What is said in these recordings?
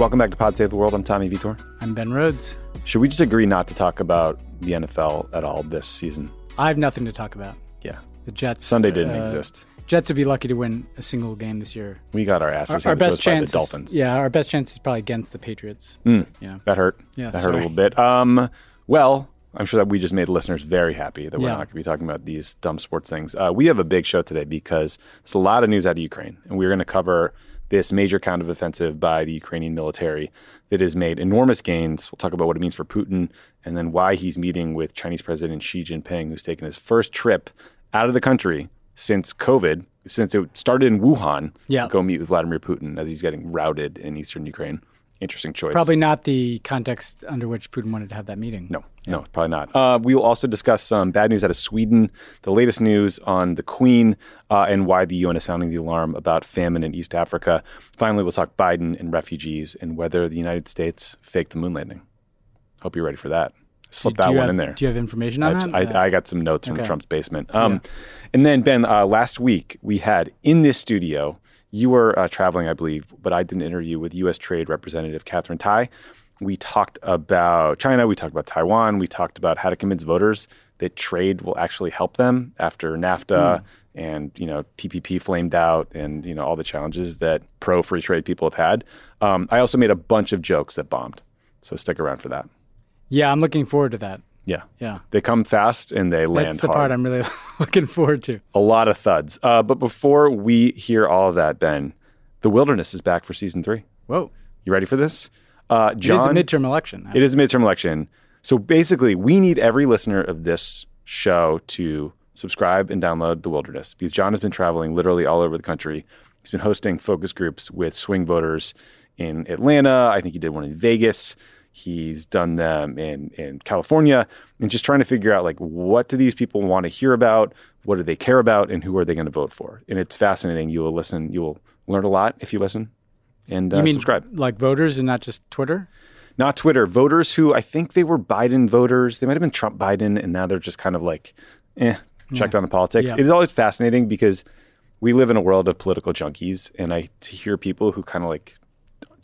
Welcome back to Pod Save the World. I'm Tommy Vitor. I'm Ben Rhodes. Should we just agree not to talk about the NFL at all this season? I have nothing to talk about. Yeah. The Jets. Sunday didn't uh, exist. Jets would be lucky to win a single game this year. We got our asses Our, our best chance, the Dolphins. yeah, our best chance is probably against the Patriots. Mm, Yeah. That hurt. Yeah, that hurt a little bit. Um, well, I'm sure that we just made listeners very happy that we're Yeah. not going to be talking about these dumb sports things. Uh, we have a big show today because there's a lot of news out of Ukraine, and we're going to cover this major counteroffensive by the Ukrainian military that has made enormous gains. We'll talk about what it means for Putin and then why he's meeting with Chinese President Xi Jinping, who's taken his first trip out of the country since COVID, since it started in Wuhan Yeah. to go meet with Vladimir Putin as he's getting routed in eastern Ukraine. Interesting choice. Probably not the context under which Putin wanted to have that meeting. No, no, probably not. Uh, we will also discuss some bad news out of Sweden, the latest news on the Queen, uh, and why the UN is sounding the alarm about famine in East Africa. Finally, we'll talk Biden and refugees and whether the United States faked the moon landing. Hope you're ready for that. Slip that one have- in there. Do you have information on I've- that? I, I got some notes from Trump's basement. Um, And then, Ben, uh, last week we had in this studio, you were uh, traveling, I believe, but I did an interview with U.S. Trade Representative Katherine Tai. We talked about China, we talked about Taiwan, we talked about how to convince voters that trade will actually help them after NAFTA and you know TPP flamed out and you know all the challenges that pro free trade people have had. Um, I also made a bunch of jokes that bombed, so stick around for that. yeah, I'm looking forward to that. Yeah, Yeah. they come fast and they land That's the hard. part I'm really looking forward to. a lot of thuds. Uh, but before we hear all of that, Ben, The Wilderness is back for season three. Whoa. You ready for this? Uh, It is a midterm election. it is a midterm election. So basically, we need every listener of this show to subscribe and download The Wilderness because John has been traveling literally all over the country. He's been hosting focus groups with swing voters in Atlanta. I think he did one in Vegas. He's done them in, in California and just trying to figure out like what do these people want to hear about? What do they care about? And who are they going to vote for? And it's fascinating. You will listen. You will learn a lot if you listen and uh, you mean subscribe like voters and not just Twitter? not Twitter, voters who I think they were Biden voters. They might have been Trump Biden, and now they're just kind of like, eh, checked on the politics. Yeah. It is always fascinating because we live in a world of political junkies, and I to hear people who kind of like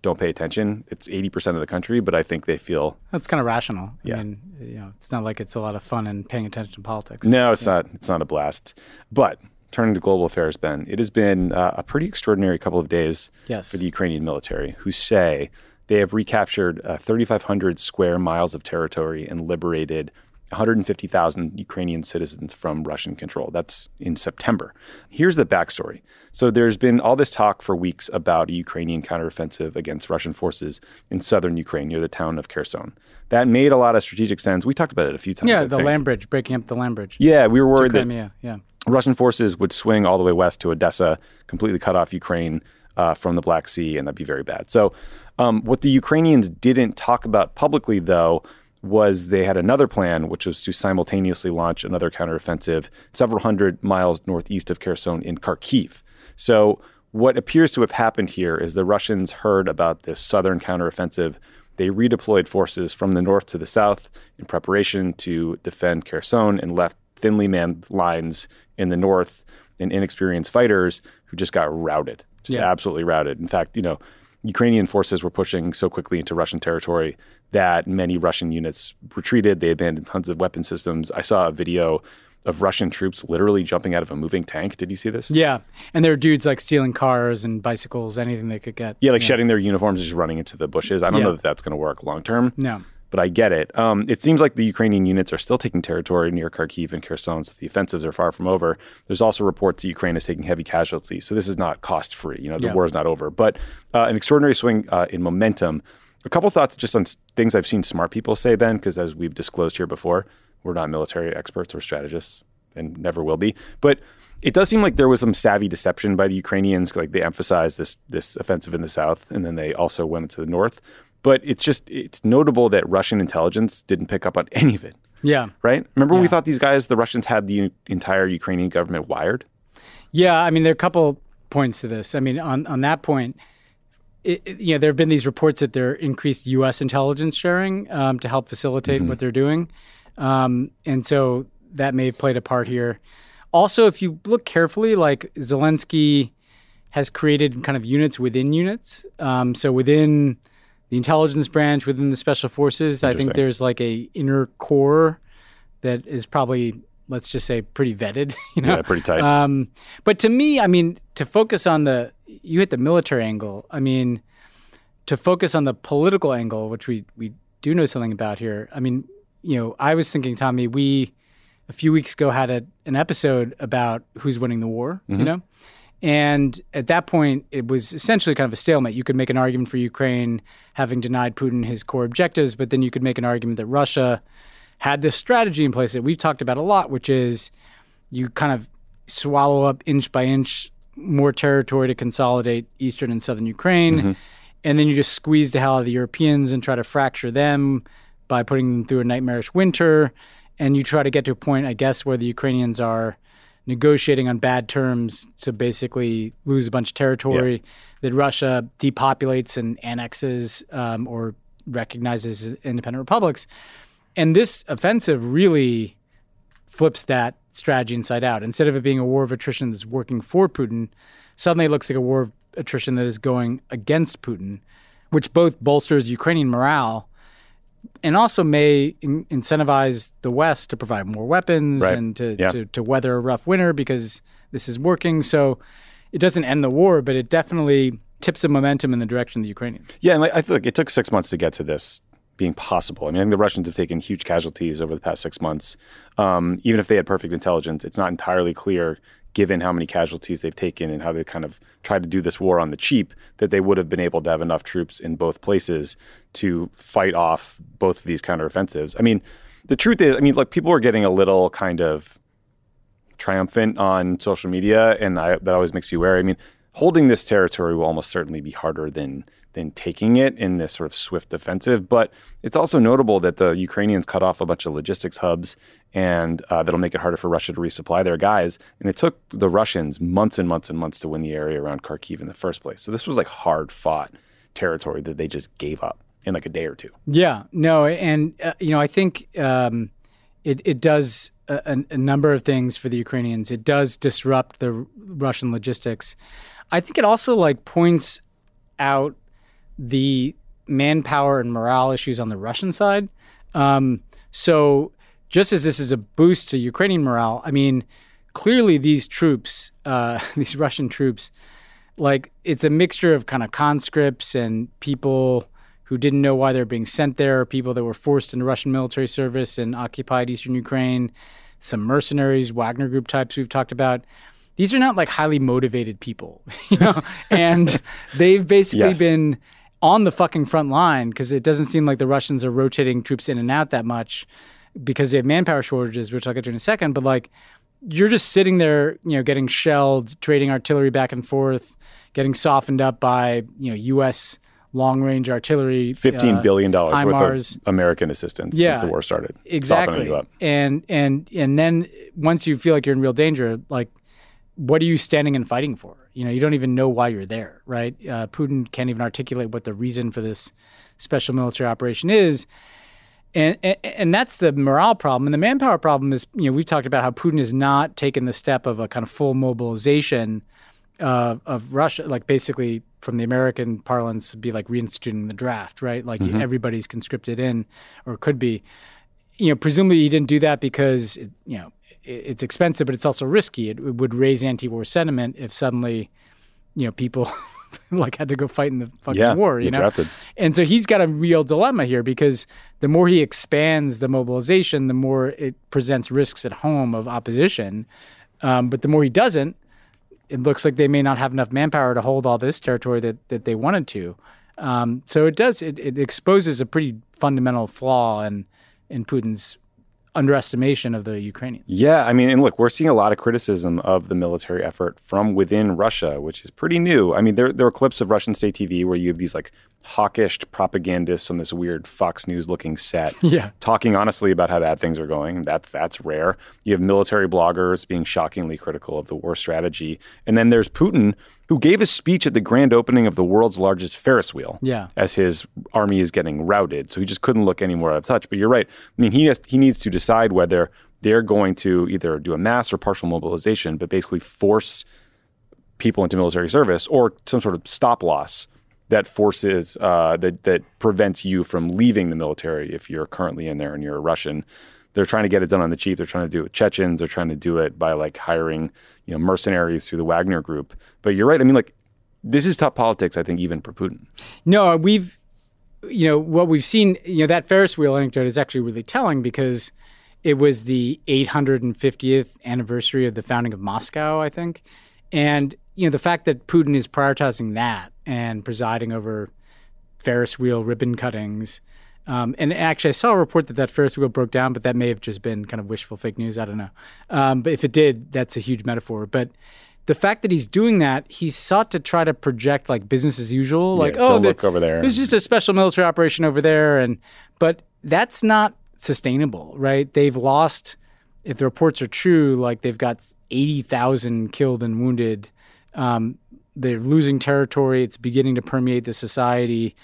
don't pay attention. It's eighty percent of the country, but I think they feel That's kind of rational. Yeah. I mean, you know, it's not like it's a lot of fun and paying attention to politics. no, it's not. It's not a blast. But turning to global affairs, Ben, it has been uh, a pretty extraordinary couple of days Yes. for the Ukrainian military, who say they have recaptured uh, 3,500 square miles of territory and liberated 150,000 Ukrainian citizens from Russian control. That's in September. Here's the backstory. So there's been all this talk for weeks about a Ukrainian counteroffensive against Russian forces in southern Ukraine near the town of Kherson. That made a lot of strategic sense. We talked about it a few times. Yeah, I the think. land bridge, breaking up the land bridge. Yeah, we were worried that Crimea, yeah. Russian forces would swing all the way west to Odessa, completely cut off Ukraine uh, from the Black Sea, and that'd be very bad. So, um, what the Ukrainians didn't talk about publicly, though, was they had another plan, which was to simultaneously launch another counteroffensive several hundred miles northeast of Kherson in Kharkiv. So, what appears to have happened here is the Russians heard about this southern counteroffensive. They redeployed forces from the north to the south in preparation to defend Kherson and left thinly manned lines in the north and inexperienced fighters who just got routed, just Yeah. absolutely routed. In fact, you know, Ukrainian forces were pushing so quickly into Russian territory that many Russian units retreated. They abandoned tons of weapon systems. I saw a video of Russian troops literally jumping out of a moving tank. Did you see this? Yeah, and there are dudes like stealing cars and bicycles, anything they could get. Yeah, like shedding their uniforms and just running into the bushes. I don't Yeah. know that that's going to work long term. No. But I get it. Um, it seems like the Ukrainian units are still taking territory near Kharkiv and Kherson, so the offensives are far from over. There's also reports that Ukraine is taking heavy casualties, so this is not cost free. You know, the Yeah. war is not over, but uh, an extraordinary swing uh, in momentum. A couple thoughts just on things I've seen smart people say, Ben, because as we've disclosed here before, we're not military experts or strategists and never will be. But it does seem like there was some savvy deception by the Ukrainians. Like they emphasized this this offensive in the south, and then they also went into the north. But it's just it's notable that Russian intelligence didn't pick up on any of it. Yeah. Right? Remember we thought these guys, the Russians, had the entire Ukrainian government wired. Yeah, I mean, there are a couple points to this. I mean, on, on that point, it, it- you know, there have been these reports that there increased U.S. intelligence sharing um, to help facilitate what they're doing, um, and so that may have played a part here. Also, if you look carefully, like Zelensky has created kind of units within units. Um, so within the intelligence branch, within the special forces, I think there's like a inner core that is probably, let's just say, pretty vetted. You know, Yeah, pretty tight. um, but to me, I mean, to focus on the you hit the military angle. I mean, to focus on the political angle, which we we do know something about here. I mean, you know, I was thinking, Tommy, we a few weeks ago had a, an episode about who's winning the war. You know. And at that point, it was essentially kind of a stalemate. You could make an argument for Ukraine having denied Putin his core objectives, but then you could make an argument that Russia had this strategy in place that we've talked about a lot, which is you kind of swallow up inch by inch more territory to consolidate eastern and southern Ukraine, mm-hmm. and then you just squeeze the hell out of the Europeans and try to fracture them by putting them through a nightmarish winter, and you try to get to a point, I guess, where the Ukrainians are negotiating on bad terms to basically lose a bunch of territory that Russia depopulates and annexes um, or recognizes as independent republics. And this offensive really flips that strategy inside out. Instead of it being a war of attrition that's working for Putin, suddenly it looks like a war of attrition that is going against Putin, which both bolsters Ukrainian morale and also may in- incentivize the West to provide more weapons Right. and to, Yeah. to, to weather a rough winter because this is working. So it doesn't end the war, but it definitely tips the momentum in the direction of the Ukrainians. Yeah, and like, I feel like it took six months to get to this being possible. I mean, I think the Russians have taken huge casualties over the past six months. Um, even if they had perfect intelligence, it's not entirely clear, given how many casualties they've taken and how they kind of tried to do this war on the cheap, that they would have been able to have enough troops in both places to fight off both of these counteroffensives. I mean, the truth is, I mean, look, people are getting a little kind of triumphant on social media, and I, that always makes me wary. I mean, holding this territory will almost certainly be harder than than taking it in this sort of swift offensive. But it's also notable that the Ukrainians cut off a bunch of logistics hubs, and uh, that'll make it harder for Russia to resupply their guys. And it took the Russians months and months and months to win the area around Kharkiv in the first place. So this was like hard fought territory that they just gave up in like a day or two. Yeah, no, and uh, you know, I think um, it it does a, a- number of things for the Ukrainians. It does disrupt the Russian logistics. I think it also like points out the manpower and morale issues on the Russian side. Um, so just as this is a boost to Ukrainian morale, I mean, clearly these troops, uh, these Russian troops, like it's a mixture of kind of conscripts and people who didn't know why they're being sent there, people that were forced into Russian military service in occupied eastern Ukraine, some mercenaries, Wagner group types we've talked about. These are not like highly motivated people, you know, and they've basically Yes. been on the fucking front line because it doesn't seem like the Russians are rotating troops in and out that much because they have manpower shortages, which I'll get to in a second. But like, you're just sitting there, you know, getting shelled, trading artillery back and forth, getting softened up by you know U.S. long range artillery, Fifteen uh, billion dollars worth HIMARS. of American assistance Yeah, since the war started. Softening exactly you up. and and and then once you feel like you're in real danger like what are you standing and fighting for you know you don't even know why you're there right uh, putin can't even articulate what the reason for this special military operation is and, and and that's the morale problem and the manpower problem is you know we've talked about how putin has not taken the step of a kind of full mobilization uh, of Russia, like basically from the American parlance, be like reinstituting the draft, right? Like everybody's conscripted in, or could be. You know, presumably he didn't do that because it, you know it's expensive, but it's also risky. It, would raise anti-war sentiment if suddenly, you know, people like had to go fight in the fucking Yeah, war. You know, drafted. and so he's got a real dilemma here because the more he expands the mobilization, the more it presents risks at home of opposition. Um, but the more he doesn't, it looks like they may not have enough manpower to hold all this territory that, that they wanted to. Um, so it does it, it exposes a pretty fundamental flaw in in Putin's underestimation of the Ukrainians. Yeah, I mean, and look, we're seeing a lot of criticism of the military effort from within Russia, which is pretty new. I mean, there there are clips of Russian state TV where you have these like hawkish propagandists on this weird Fox News looking set, Yeah. talking honestly about how bad things are going. That's that's rare. You have military bloggers being shockingly critical of the war strategy, and then there's Putin, who gave a speech at the grand opening of the world's largest Ferris wheel Yeah. as his army is getting routed. So he just couldn't look any more out of touch. But you're right. I mean, he has, he needs to decide whether they're going to either do a mass or partial mobilization, but basically force people into military service or some sort of stop loss that forces uh, that that prevents you from leaving the military if you're currently in there and you're a Russian. They're trying to get it done on the cheap. They're trying to do it with Chechens. They're trying to do it by like hiring you know mercenaries through the Wagner Group. But you're right. I mean, like this is tough politics. I think even for Putin. No, we've, you know, what we've seen, you know, that Ferris wheel anecdote is actually really telling because it was the 850th anniversary of the founding of Moscow, I think. And, you know, the fact that Putin is prioritizing that and presiding over Ferris wheel ribbon cuttings. Um, and actually, I saw a report that that Ferris wheel broke down, but that may have just been kind of wishful fake news. I don't know. Um, but if it did, that's a huge metaphor. But the fact that he's doing that, he's sought to try to project like business as usual, like Yeah, oh, the- look over there. It was just a special military operation over there, and but that's not sustainable, right? They've lost. If the reports are true, like they've got eighty thousand killed and wounded. Um, they're losing territory. It's beginning to permeate the society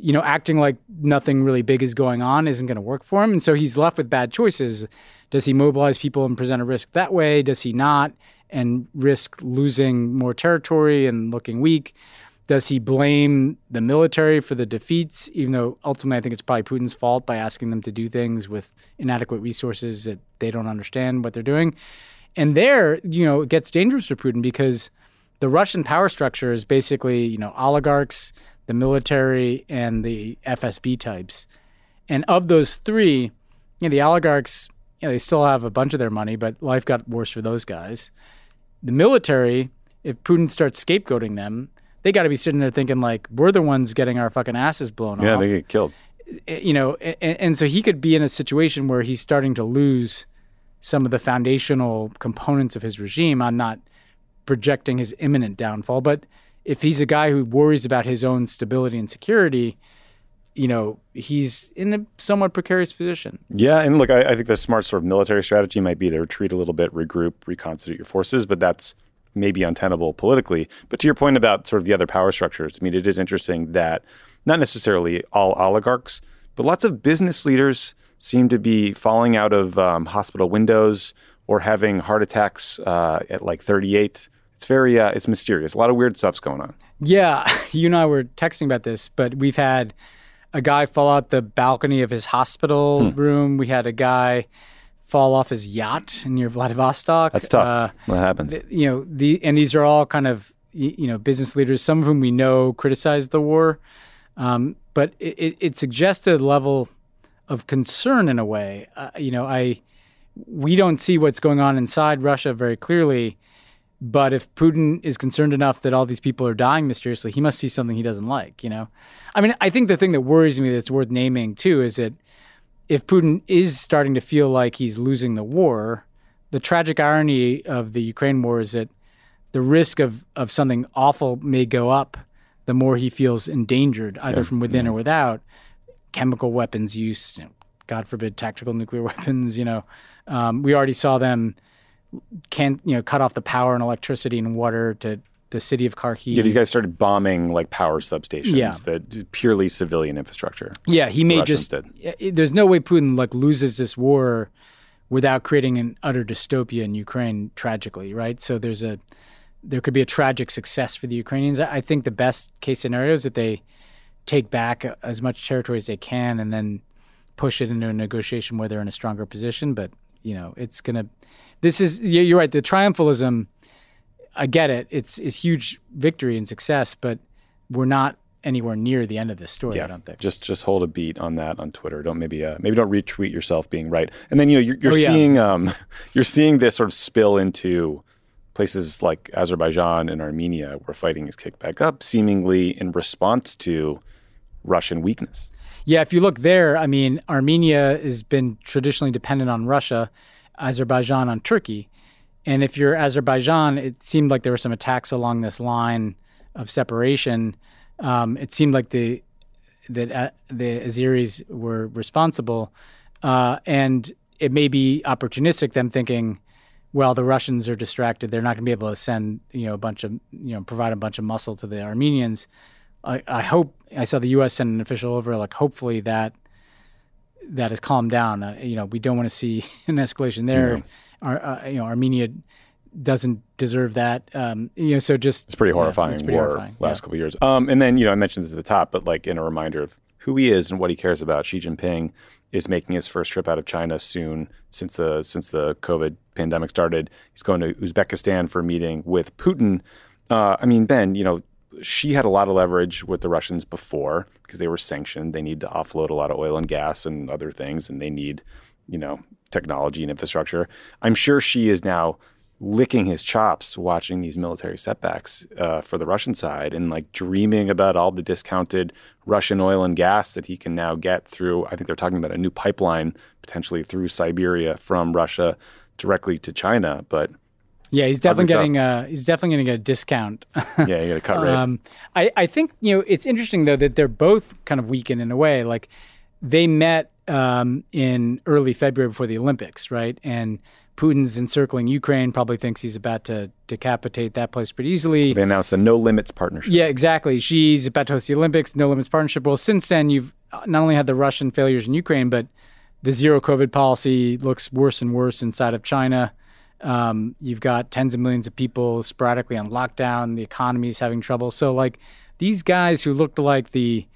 you know, acting like nothing really big is going on isn't going to work for him. And so he's left with bad choices. Does he mobilize people and present a risk that way? Does he not and risk losing more territory and looking weak? Does he blame the military for the defeats, even though ultimately I think it's probably Putin's fault by asking them to do things with inadequate resources that they don't understand what they're doing? And there, you know, it gets dangerous for Putin because the Russian power structure is basically, you know, oligarchs, the military, and the FSB types. And of those three, you know, the oligarchs, you know, they still have a bunch of their money, but life got worse for those guys. The military, if Putin starts scapegoating them, they got to be sitting there thinking like, we're the ones getting our fucking asses blown Yeah, off Yeah, they get killed. Eh, you know, and, and so he could be in a situation where he's starting to lose some of the foundational components of his regime. I'm not projecting his imminent downfall, but if he's a guy who worries about his own stability and security, you know, he's in a somewhat precarious position. Yeah, and look, I, I think the smart sort of military strategy might be to retreat a little bit, regroup, reconstitute your forces, but that's maybe untenable politically. But to your point about sort of the other power structures, I mean, it is interesting that not necessarily all oligarchs, but lots of business leaders seem to be falling out of um, hospital windows or having heart attacks uh, at like 38. It's very, uh, it's mysterious. A lot of weird stuff's going on. Yeah, you and I were texting about this, but we've had a guy fall out the balcony of his hospital room. We had a guy fall off his yacht near Vladivostok. That's tough. Uh, that happens. you know the and these are all kind of you know business leaders some of whom we know criticize the war um, but it, it, it suggested a level of concern in a way uh, you know i we don't see what's going on inside russia very clearly but if putin is concerned enough that all these people are dying mysteriously he must see something he doesn't like you know i mean i think the thing that worries me that's worth naming too is that if Putin is starting to feel like he's losing the war, the tragic irony of the Ukraine war is that the risk of, of something awful may go up the more he feels endangered, either from within or without. Chemical weapons use, God forbid, tactical nuclear weapons. You know, um, we already saw them can you know cut off the power and electricity and water to the city of Kharkiv. Yeah, these guys started bombing like power substations, Yeah. that purely civilian infrastructure. Yeah, he may Russians just. did. There's no way Putin like loses this war without creating an utter dystopia in Ukraine. Tragically, right? So there's a there could be a tragic success for the Ukrainians. I I think the best case scenario is that they take back as much territory as they can and then push it into a negotiation where they're in a stronger position. But you know, it's gonna. This is you- you're right. The triumphalism. I get it. It's it's huge victory and success, but we're not anywhere near the end of this story. Yeah. I don't think. Just just hold a beat on that on Twitter. Don't maybe uh, maybe don't retweet yourself being right. And then you know you're, you're Oh, yeah. seeing um you're seeing this sort of spill into places like Azerbaijan and Armenia where fighting is kicked back up, seemingly in response to Russian weakness. Yeah, if you look there, I mean, Armenia has been traditionally dependent on Russia, Azerbaijan on Turkey. And if you're Azerbaijan, it seemed like there were some attacks along this line of separation. Um, it seemed like the that uh, the Azeris were responsible, uh, and it may be opportunistic. Them thinking, well, the Russians are distracted; they're not going to be able to send you know a bunch of you know provide a bunch of muscle to the Armenians. I, I hope I saw the U.S. send an official over. Like, hopefully that that has calmed down. Uh, you know, we don't want to see an escalation there. Ar- uh, you know, Armenia doesn't deserve that. Um, you know, so just It's pretty yeah, horrifying it's pretty war horrifying, last yeah. couple of years. Um, and then you know I mentioned this at the top, but like in a reminder of who he is and what he cares about. Xi Jinping is making his first trip out of China soon since the since the COVID pandemic started. He's going to Uzbekistan for a meeting with Putin. Uh, I mean, Ben, you know, Xi had a lot of leverage with the Russians before because they were sanctioned. They need to offload a lot of oil and gas and other things, and they need, you know, technology and infrastructure. I'm sure Xi is now licking his chops watching these military setbacks uh, for the Russian side and like dreaming about all the discounted Russian oil and gas that he can now get through. I think they're talking about a new pipeline potentially through Siberia from Russia directly to China. But Yeah, he's definitely getting a he's definitely getting a discount. yeah, you got to cut rate. Um, I, I think you know it's interesting though that they're both kind of weakened in a way. Like they met um, in early February before the Olympics, right? And Putin's encircling Ukraine, probably thinks he's about to decapitate that place pretty easily. they announced a no limits partnership. Yeah, exactly. Xi's about to host the Olympics, no limits partnership. Well, since then, you've not only had the Russian failures in Ukraine, but the zero COVID policy looks worse and worse inside of China. Um, you've got tens of millions of people sporadically on lockdown. The economy is having trouble. So, like these guys who looked like the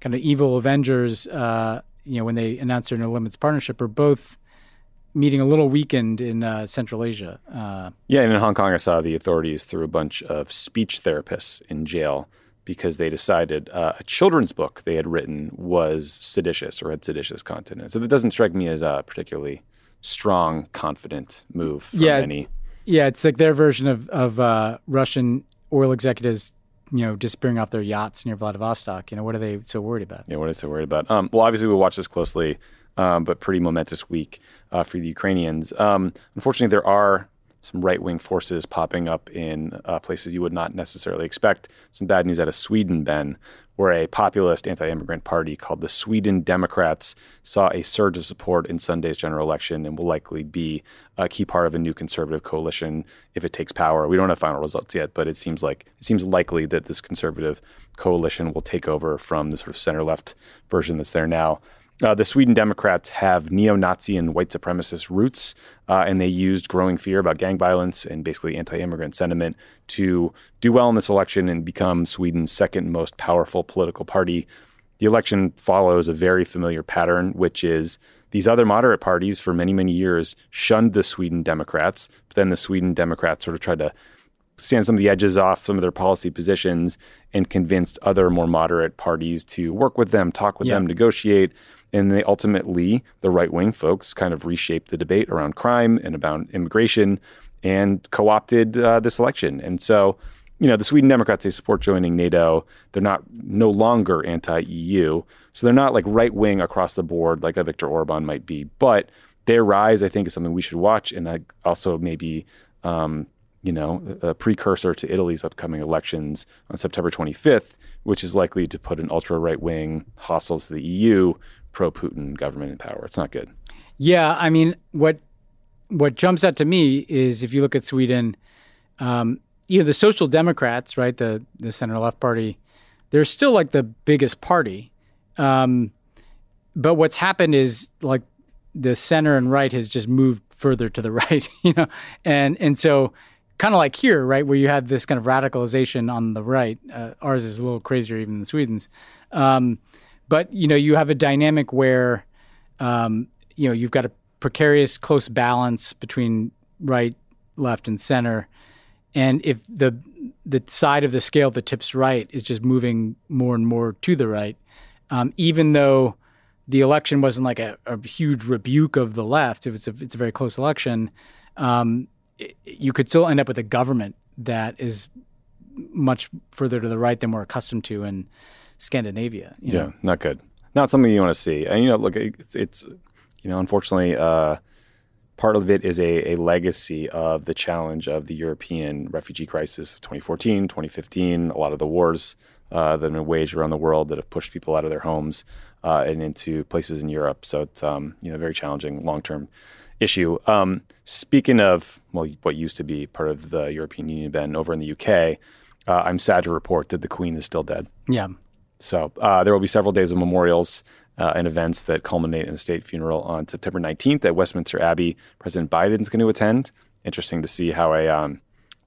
kind of evil Avengers, uh, you know, when they announced their no limits partnership, are both meeting a little weakened in uh, Central Asia. Uh, Yeah, and in Hong Kong, I saw the authorities threw a bunch of speech therapists in jail because they decided uh, a children's book they had written was seditious or had seditious content. So that doesn't strike me as a particularly strong, confident move from Yeah. any. Yeah, it's like their version of of uh, Russian oil executives, you know, disappearing off their yachts near Vladivostok. You know, what are they so worried about? Yeah, what are they so worried about? Um, well, obviously, we'll watch this closely, um, but pretty momentous week uh, for the Ukrainians. Um, unfortunately, there are some right wing forces popping up in uh, places you would not necessarily expect. Some bad news out of Sweden, Ben, where a populist anti immigrant party called the Sweden Democrats saw a surge of support in Sunday's general election and will likely be a key part of a new conservative coalition if it takes power. We don't have final results yet, but it seems like it seems likely that this conservative coalition will take over from the sort of center left version that's there now. Uh, the Sweden Democrats have neo Nazi and white supremacist roots, uh, and they used growing fear about gang violence and basically anti immigrant sentiment to do well in this election and become Sweden's second most powerful political party. The election follows a very familiar pattern, which is these other moderate parties for many, many years shunned the Sweden Democrats, but then the Sweden Democrats sort of tried to stand some of the edges off some of their policy positions and convinced other more moderate parties to work with them, talk with Yeah. them, negotiate. And they ultimately, the right wing folks, kind of reshaped the debate around crime and about immigration and co opted uh, this election. And so, you know, the Sweden Democrats, they support joining NATO. They're not no longer anti EU. So they're not like right wing across the board like a Viktor Orban might be. But their rise, I think, is something we should watch. And I also maybe um, you know, a precursor to Italy's upcoming elections on September 25th, which is likely to put an ultra right wing, hostile to the EU, pro Putin government in power. It's not good. Yeah, I mean, what what jumps out to me is if you look at Sweden, um, you know, the Social Democrats, right, the the center left party, they're still like the biggest party. Um, but what's happened is like the center and right has just moved further to the right, you know, and and so kind of like here, right, where you had this kind of radicalization on the right. Uh, ours is a little crazier even than Sweden's, um, but you know, you have a dynamic where um, you know you've got a precarious close balance between right, left, and center. And if the the side of the scale that tips right is just moving more and more to the right, um, even though the election wasn't like a, a, huge rebuke of the left. if was a, it's a very close election. Um, it, you could still end up with a government that is much further to the right than we're accustomed to in Scandinavia. yeah, know? not good. Not something you want to see. And you know, look, it's, it's you know, unfortunately, uh, part of it is a, a legacy of the challenge of the European refugee crisis of 2014, 2015, a lot of the wars uh, that have been waged around the world that have pushed people out of their homes uh, and into places in Europe. So it's um, you know very challenging long term issue. Um, speaking of well, what used to be part of the European Union, Ben, over in the UK, uh, I'm sad to report that the Queen is still dead. Yeah. So uh, there will be several days of memorials uh, and events that culminate in a state funeral on September 19th at Westminster Abbey. President Biden's going to attend. Interesting to see how a um,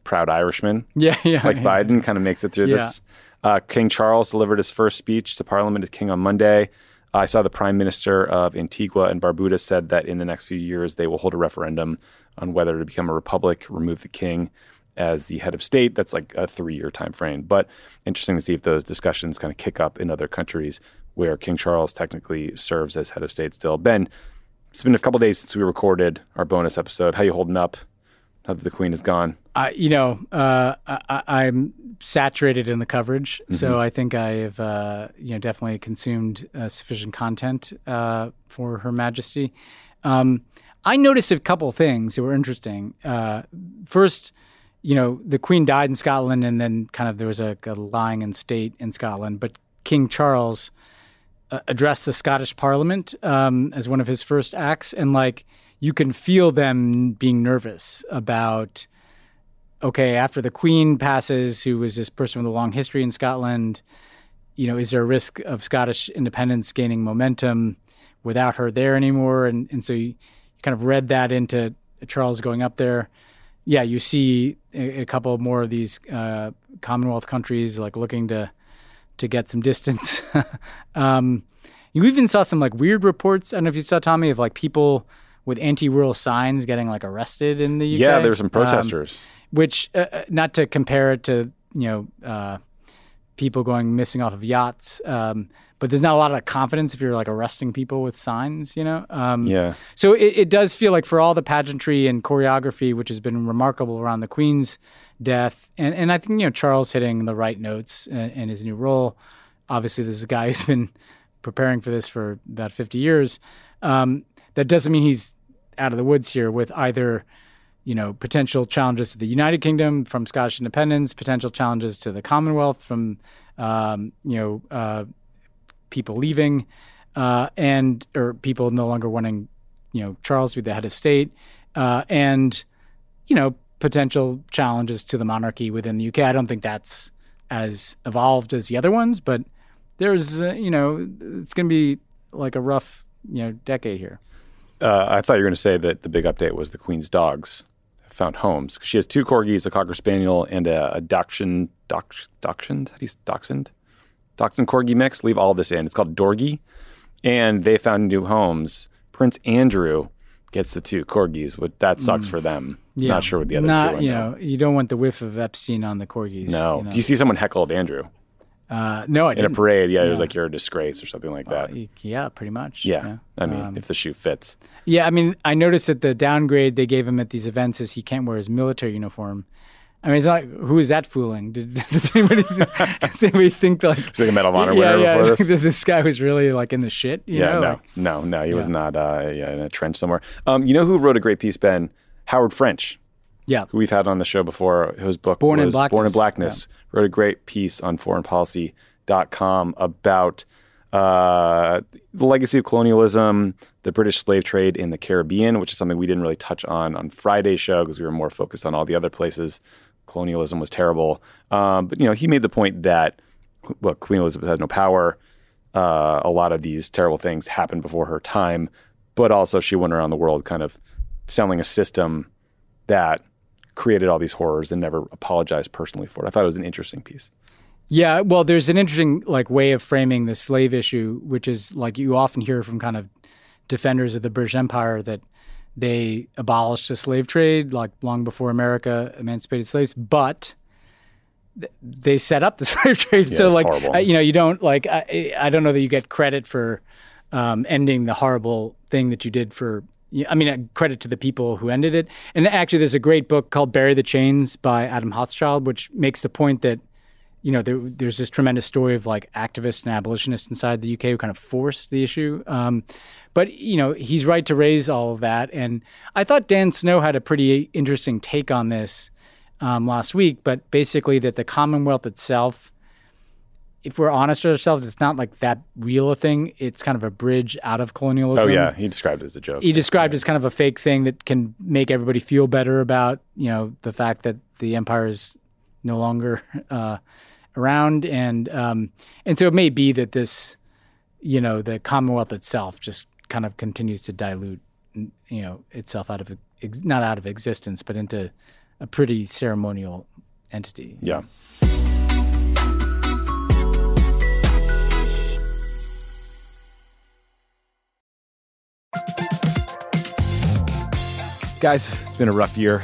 proud Irishman yeah, yeah, like yeah. Biden kind of makes it through Yeah. this. Uh, King Charles delivered his first speech to Parliament as king on Monday. I saw the Prime Minister of Antigua and Barbuda said that in the next few years they will hold a referendum on whether to become a republic, remove the king as the head of state. That's like a three-year time frame. But interesting to see if those discussions kind of kick up in other countries where King Charles technically serves as head of state still. Ben, it's been a couple days since we recorded our bonus episode. How you holding up? Now that the Queen is gone. I, you know, uh, I, I'm saturated in the coverage, Mm-hmm. so I think I have, uh, you know, definitely consumed uh, sufficient content uh, for Her Majesty. Um, I noticed a couple things that were interesting. Uh, first, you know, the Queen died in Scotland, and then kind of there was a, a lying in state in Scotland, but King Charles uh, addressed the Scottish Parliament um, as one of his first acts, and like you can feel them being nervous about okay, after the Queen passes, who was this person with a long history in Scotland, you know, is there a risk of Scottish independence gaining momentum without her there anymore? And and so you, you kind of read that into Charles going up there. Yeah, you see a, a couple more of these uh, Commonwealth countries like looking to to get some distance. um, you even saw some like weird reports. I don't know if you saw Tommy of like people with anti-rural signs getting like arrested in the UK. Yeah, there were some Um, protesters. which uh, uh, not to compare it to you know uh, people going missing off of yachts um, but there's not a lot of confidence if you're like arresting people with signs you know? Um, yeah. so it, it does feel like for all the pageantry and choreography which has been remarkable around the queen's death and, and i think you know charles hitting the right notes in, in his new role. Obviously this is a guy who's been preparing for this for about 50 years. Um, that doesn't mean he's out of the woods here with either you know, potential challenges to the United Kingdom from Scottish independence, potential challenges to the Commonwealth from, um, you know, uh, people leaving, uh, and or people no longer wanting, you know, Charles to be the head of state, uh, and you know, potential challenges to the monarchy within the UK. I don't think that's as evolved as the other ones, but there's, uh, you know, it's going to be like a rough, you know, decade here. Uh, I thought you were going to say that the big update was the Queen's dogs found homes. She has two corgis, a cocker spaniel, and a, a dachshund. Dach, dachshund? How do you dachshund? Dachshund corgi mix. Leave all this in. It's called Dorgi, and they found new homes. Prince Andrew gets the two corgis. But that sucks for them. Not sure what the other Not, two are. you now. know, you don't want the whiff of Epstein on the corgis. no. you know. Do you see someone heckled Andrew Uh, no, I in a didn't. parade? Yeah, it was Yeah. like you're a disgrace or something like that. Uh, yeah, pretty much. yeah. I mean, Um, if the shoe fits. yeah, I mean, I noticed that the downgrade they gave him at these events is he can't wear his military uniform. I mean, it's not who is that fooling? Did, does anybody does anybody think like He's like a Medal of Honor yeah, winner yeah, before this. this guy was really like in the shit? You Yeah, know? no, like- no, no. He was not uh, yeah, in a trench somewhere. Um, you know who wrote a great piece, Ben? Howard French, yeah, who we've had on the show before. Whose book Born in was Born in Blackness. Blackness. Wrote a great piece on foreignpolicy.com about uh, the legacy of colonialism, the British slave trade in the Caribbean, which is something we didn't really touch on on Friday's show because we were more focused on all the other places. Colonialism was terrible, um, but you know he made the point that well, Queen Elizabeth had no power. Uh, a lot of these terrible things happened before her time, but also she went around the world kind of selling a system that created all these horrors and never apologized personally for it. I thought it was an interesting piece. Yeah, well, there's an interesting like way of framing the slave issue, which is like you often hear from kind of defenders of the British Empire that they abolished the slave trade like long before America emancipated slaves, but th- they set up the slave trade. so it's like uh, you know you don't like I, I don't know that you get credit for um, ending the horrible thing that you did for. I mean, uh, credit to the people who ended it. And actually, there's a great book called "Bury the Chains" by Adam Hochschild, which makes the point that you know, there, there's this tremendous story of like activists and abolitionists inside the UK who kind of forced the issue. Um, but you know, he's right to raise all of that. And I thought Dan Snow had a pretty interesting take on this um, last week. But basically, that the Commonwealth itself, if we're honest with ourselves, it's not like that real a thing. It's kind of a bridge out of colonialism. Oh yeah, he described it as a joke. He described it as kind of a fake thing that can make everybody feel better about you know the fact that the empire is no longer uh, around, and um, and so it may be that this, you know, the Commonwealth itself just kind of continues to dilute, you know, itself out of ex- not out of existence, but into a pretty ceremonial entity. yeah. Guys, it's been a rough year.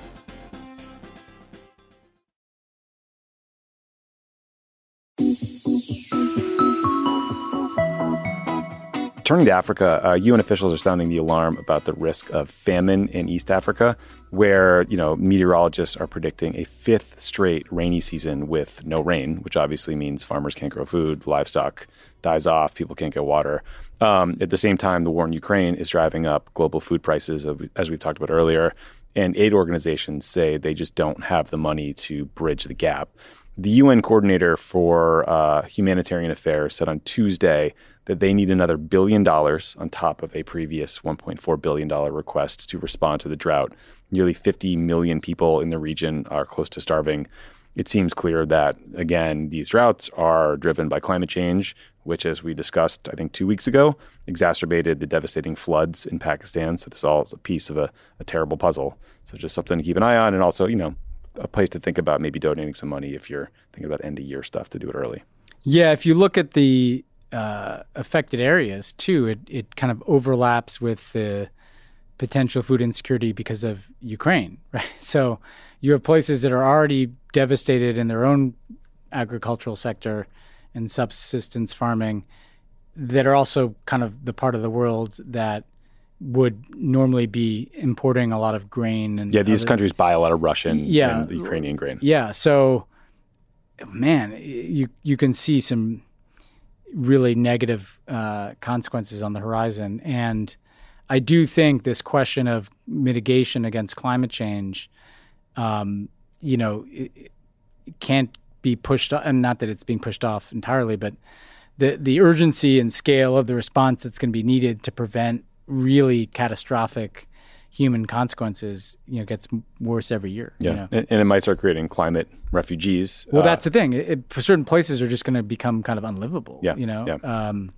Turning to Africa, uh, UN officials are sounding the alarm about the risk of famine in East Africa, where you know meteorologists are predicting a fifth straight rainy season with no rain, which obviously means farmers can't grow food, livestock dies off, people can't get water. Um, at the same time, the war in Ukraine is driving up global food prices, as we've talked about earlier, and aid organizations say they just don't have the money to bridge the gap. The UN coordinator for uh, humanitarian affairs said on Tuesday that they need another billion dollars on top of a previous $1.4 billion request to respond to the drought. Nearly 50 million people in the region are close to starving. It seems clear that, again, these droughts are driven by climate change, which, as we discussed, I think two weeks ago, exacerbated the devastating floods in Pakistan. So, this all is a piece of a, a terrible puzzle. So, just something to keep an eye on. And also, you know, a place to think about maybe donating some money if you're thinking about end of year stuff to do it early. Yeah, if you look at the uh, affected areas too, it, it kind of overlaps with the potential food insecurity because of Ukraine, right? So you have places that are already devastated in their own agricultural sector and subsistence farming that are also kind of the part of the world that would normally be importing a lot of grain and yeah these other, countries buy a lot of russian Yeah. and ukrainian grain yeah so man you you can see some really negative uh, consequences on the horizon. And i do think this question of mitigation against climate change um, you know it, it can't be pushed and not that it's being pushed off entirely but the the urgency and scale of the response that's going to be needed to prevent really catastrophic human consequences, you know, gets worse every year. yeah You know? and, and it might start creating climate refugees Well, uh, that's the thing. It, it, certain places are just going to become kind of unlivable. Yeah, You know. yeah. Um,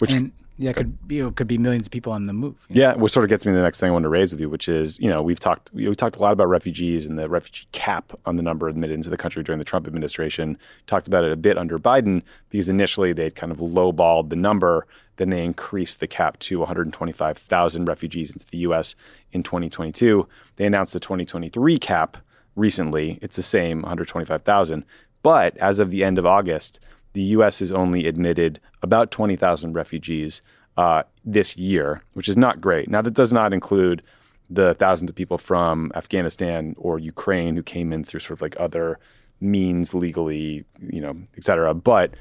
which and yeah, it could be, it could be millions of people on the move. you know? Yeah, which sort of gets me to the next thing I want to raise with you, which is, you know, we've talked we talked a lot about refugees and the refugee cap on the number admitted into the country during the Trump administration. Talked about it a bit under Biden because initially they'd kind of lowballed the number, then they increased the cap to 125,000 refugees into the U.S. in 2022. They announced the 2023 cap recently. It's the same, 125,000. But as of the end of August, the U.S. has only admitted about 20,000 refugees uh, this year, which is not great. Now, that does not include the thousands of people from Afghanistan or Ukraine who came in through sort of like other means legally, you know, et cetera. But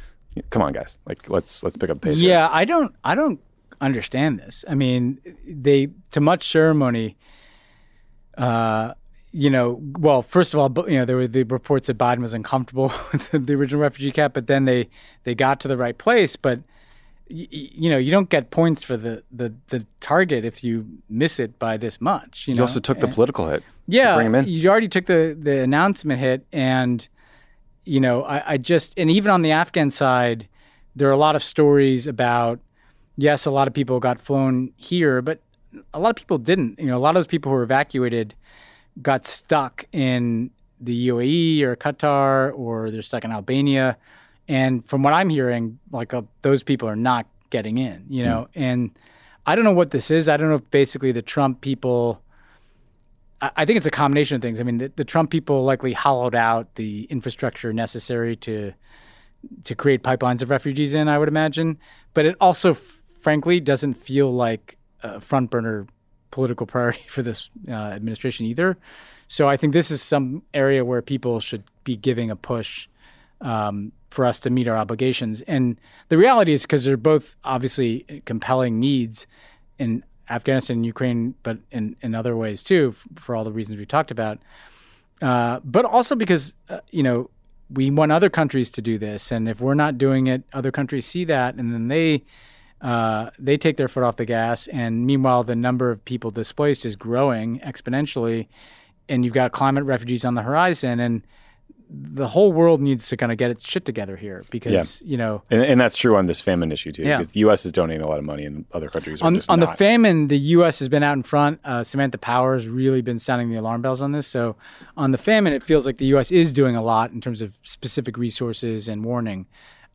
come on, guys, like let's let's pick up the pace. here. Yeah, I don't I don't understand this. I mean, they to much ceremony. Uh, you know, well, first of all, you know, there were the reports that Biden was uncomfortable with the original refugee cap, but then they they got to the right place. But y- you know, you don't get points for the the the target if you miss it by this much. You, You know? also took the political hit. yeah, bring him in. You already took the the announcement hit, and you know, I, I just and even on the Afghan side, there are a lot of stories about. Yes, a lot of people got flown here, but a lot of people didn't. You know, a lot of those people who were evacuated got stuck in the UAE or Qatar, or they're stuck in Albania. And from what I'm hearing, like uh, those people are not getting in. You know, and I don't know what this is. I don't know if basically the Trump people. I I think it's a combination of things. I mean, the, the Trump people likely hollowed out the infrastructure necessary to to create pipelines of refugees in. I would imagine, but it also, f- frankly, doesn't feel like a front burner political priority for this uh, administration either. So I think this is some area where people should be giving a push um, for us to meet our obligations. And the reality is because they're both obviously compelling needs in Afghanistan and Ukraine, but in, in other ways too, for all the reasons we talked about. Uh, but also because, uh, you know, we want other countries to do this. And if we're not doing it, other countries see that and then they. Uh, they take their foot off the gas, and meanwhile, the number of people displaced is growing exponentially, and you've got climate refugees on the horizon, and the whole world needs to kind of get its shit together here because you know And, and that's true on this famine issue too, Yeah. because the U.S. is donating a lot of money, and other countries are on on the famine, the U.S. has been out in front. Uh, Samantha Power has really been sounding the alarm bells on this. So on the famine, it feels like the U.S. is doing a lot in terms of specific resources and warning.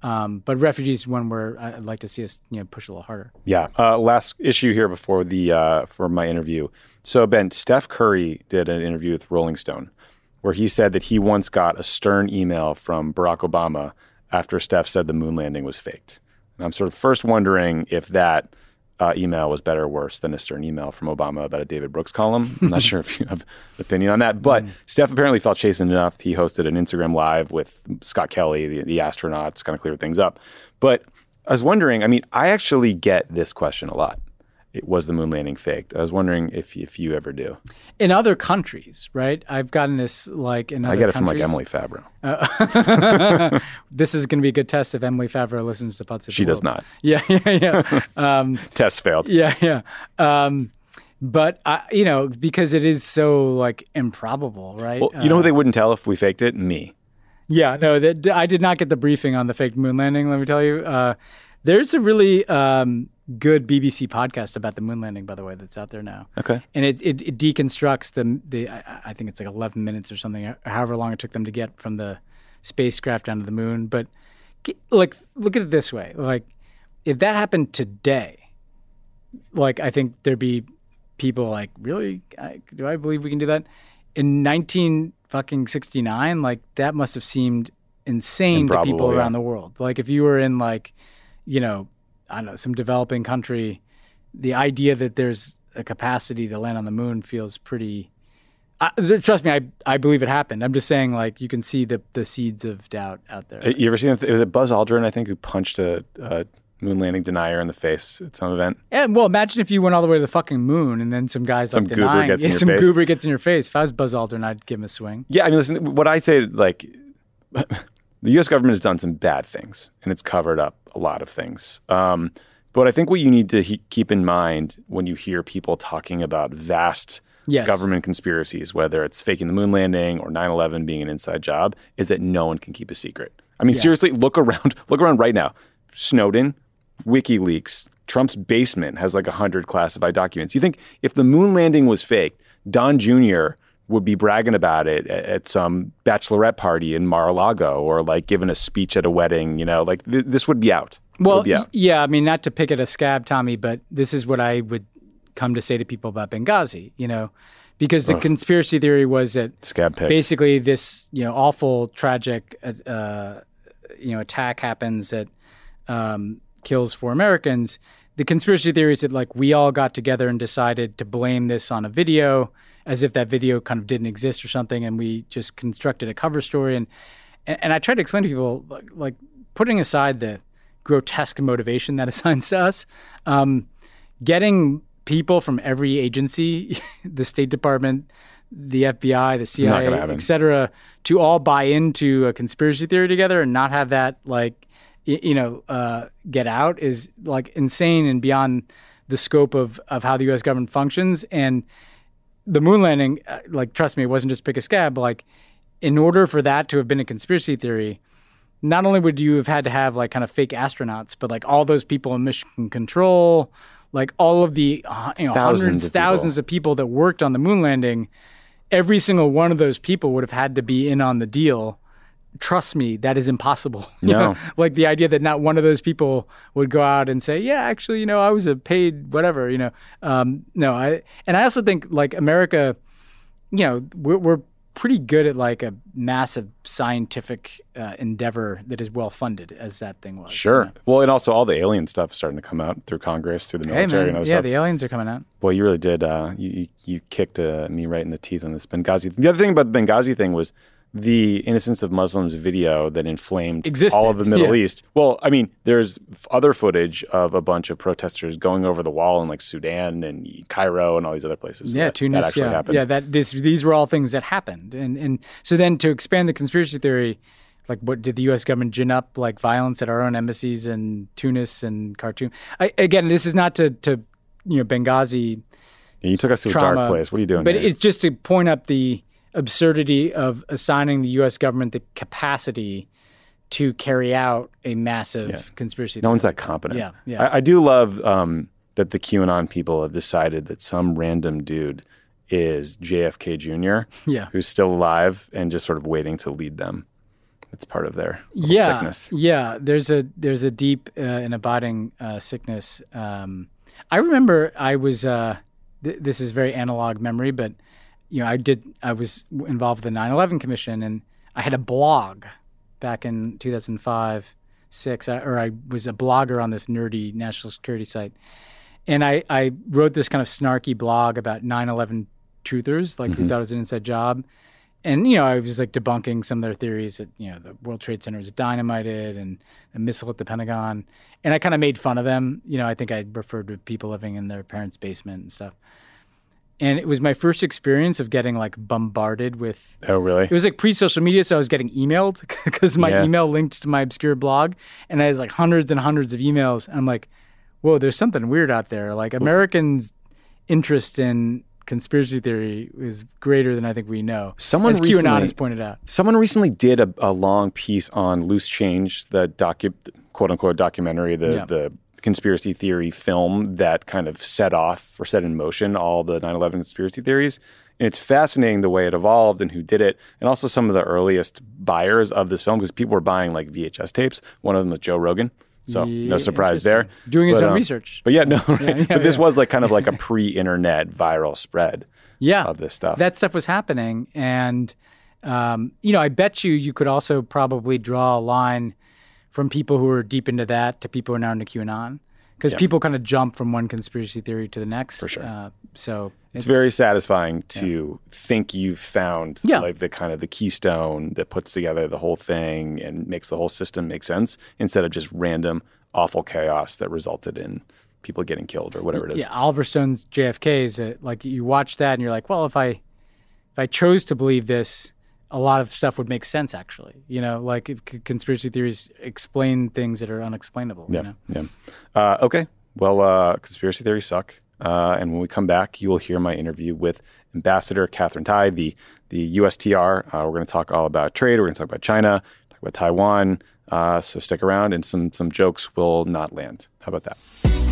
Um, but refugees, one where I'd like to see us, you know, push a little harder. Yeah. Uh, last issue here before the uh, for my interview. So Ben, Steph Curry did an interview with Rolling Stone, where he said that he once got a stern email from Barack Obama after Steph said the moon landing was faked. And I'm sort of first wondering if that uh, email was better or worse than a stern email from Obama about a David Brooks column. I'm not sure if you have an opinion on that, but Steph apparently felt chastened enough. He hosted an Instagram live with Scott Kelly, the, the astronaut, to kind of clear things up. But I was wondering, I mean, I actually get this question a lot. It was the moon landing faked. I was wondering if if you ever do. In other countries, right? I've gotten this like in other I get it from like countries. Emily Favreau. this is going to be a good test if Emily Favreau listens to Putz. She does not. Yeah, yeah, yeah. um, Test failed. Yeah, yeah. Um, but I, you know, because it is so like improbable, right? Well, you know Uh, who they wouldn't tell if we faked it? Me. yeah, no, that, I did not get the briefing on the faked moon landing. Let me tell you, uh, there's a really um, good BBC podcast about the moon landing, by the way, that's out there now. Okay. and it, it, it deconstructs the the I, I think it's like 11 minutes or something, however long it took them to get from the spacecraft down to the moon. But like, look at it this way: like, if that happened today, like I think there'd be people like, really, I, do I believe we can do that? In 19 fucking 69, like that must have seemed insane to people Improbable, yeah. around the world. Like if you were in like, you know, I don't know, some developing country, the idea that there's a capacity to land on the moon feels pretty. I, trust me, I I believe it happened. I'm just saying, like you can see the the seeds of doubt out there. You ever seen? It was it Buzz Aldrin, I think, who punched a, a moon landing denier in the face at some event. Yeah, well, imagine if you went all the way to the fucking moon and then some guys Some like goober denying, gets in yeah, some face. goober gets in your face. If I was Buzz Aldrin, I'd give him a swing. Yeah, I mean, listen. What I say, like, the U.S. government has done some bad things, and it's covered up a lot of things. Um, but I think what you need to he- keep in mind when you hear people talking about vast Yes. government conspiracies, whether it's faking the moon landing or 9/11 being an inside job, is that no one can keep a secret. I mean, seriously, look around. Look around right now. Snowden, WikiLeaks, Trump's basement has like hundred classified documents. You think if the moon landing was faked, Don Jr. would be bragging about it at, at some bachelorette party in Mar-a-Lago or like giving a speech at a wedding? You know, like th- this would be out. Well, be out. yeah, I mean, not to pick at a scab, Tommy, but this is what I would come to say to people about Benghazi, you know, because the conspiracy theory was that Scab basically this you know awful tragic uh, uh, you know attack happens that um, kills four Americans. The conspiracy theory is that like we all got together and decided to blame this on a video as if that video kind of didn't exist or something, and we just constructed a cover story. And and, and I try to explain to people like, like putting aside the grotesque motivation that assigns to us, um, getting people from every agency, the State Department, the FBI, the CIA, et cetera, to all buy into a conspiracy theory together and not have that like you know uh, get out is like insane and beyond the scope of of how the U.S. government functions. And the moon landing, uh, like trust me, it wasn't just pick a scab. Like in order for that to have been a conspiracy theory, not only would you have had to have like kind of fake astronauts, but like all those people in mission control, like all of the uh, you know Thousands hundreds, of people. thousands of people that worked on the moon landing, every single one of those people would have had to be in on the deal. Trust me, that is impossible. No. like the idea that not one of those people would go out and say, "Yeah, actually, you know, I was a paid whatever." You know, um, no, I and I also think like America, you know, we're, we're pretty good at like a massive scientific uh, endeavor that is well funded, as that thing was. you Sure. know? Well, and also all the alien stuff is starting to come out through Congress, through the military, man, and other yeah, stuff. the aliens are coming out. Boy, you really did. Uh, you you, you kicked uh, me right in the teeth on this Benghazi. The other thing about the Benghazi thing was the innocence of Muslims video that inflamed Existed, all of the Middle yeah. East. Well, I mean, there's other footage of a bunch of protesters going over the wall in like Sudan and Cairo and all these other places. yeah, that, Tunis. That actually yeah, happened. yeah. That this these were all things that happened, and and so then to expand the conspiracy theory, like what did the U.S. government gin up like violence at our own embassies in Tunis and Khartoum? I, again, this is not to to you know Benghazi Yeah, you took us to a dark place. What are you doing? But here? it's just to point up the absurdity of assigning the U.S. government the capacity to carry out a massive conspiracy. no theory. one's that competent. Yeah, yeah. I, I do love um, that the QAnon people have decided that some random dude is JFK Jr. Yeah. who's still alive and just sort of waiting to lead them. It's part of their yeah, sickness. yeah. There's a there's a deep uh, and abiding uh, sickness. Um, I remember I was. Uh, th- this is very analog memory, but you know, I did. I was involved with the 9/11 Commission, and I had a blog back in 2005, six, I, or I was a blogger on this nerdy national security site, and I I wrote this kind of snarky blog about 9/11 truthers, like who mm-hmm. thought it was an inside job and you know, I was like debunking some of their theories that you know the World Trade Center was dynamited and a missile at the Pentagon, and I kind of made fun of them. You know, I think I referred to people living in their parents' basement and stuff. And it was my first experience of getting like bombarded with. Oh, really? It was like pre-social media, so I was getting emailed because my Yeah. email linked to my obscure blog, and I had like hundreds and hundreds of emails. And I'm like, whoa, there's something weird out there. Like Americans' interest in conspiracy theory is greater than I think we know. Someone as QAnon recently- has pointed out. Someone recently did a, a long piece on Loose Change, the docu, quote unquote documentary, the, Yeah. the conspiracy theory film that kind of set off or set in motion all the 9 11 conspiracy theories. And it's fascinating the way it evolved and who did it, and also some of the earliest buyers of this film because people were buying like VHS tapes. One of them was Joe Rogan. So Yeah, no surprise there. Doing his own um, research. But yeah, no, right. yeah, but this yeah. was like kind of like a pre-internet viral spread yeah, of this stuff. that stuff was happening, and um, you know, I bet you you could also probably draw a line from people who are deep into that to people who are now into QAnon, because people kind of jump from one conspiracy theory to the next. For sure. Uh, so it's very satisfying to think you've found Yeah. like the kind of the keystone that puts together the whole thing and makes the whole system make sense instead of just random awful chaos that resulted in people getting killed or whatever it is. Yeah, Oliver Stone's JFK is a, like you watch that and you're like, well, if I if I chose to believe this, a lot of stuff would make sense. Actually, you know, like c- conspiracy theories explain things that are unexplainable. Yeah. You know? Yeah. Uh, okay. Well, uh, conspiracy theories suck. Uh, and when we come back, you will hear my interview with Ambassador Katherine Tai, the the USTR. Uh, we're going to talk all about trade. We're going to talk about China, talk about Taiwan. Uh, so stick around, and some some jokes will not land. How about that?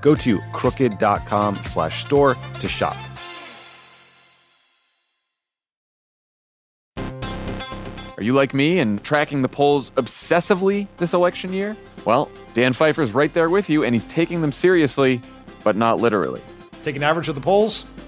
Go to crooked.com slash store to shop. Are you like me and tracking the polls obsessively this election year? Well, Dan Pfeiffer's right there with you, and he's taking them seriously, but not literally. Take an average of the polls.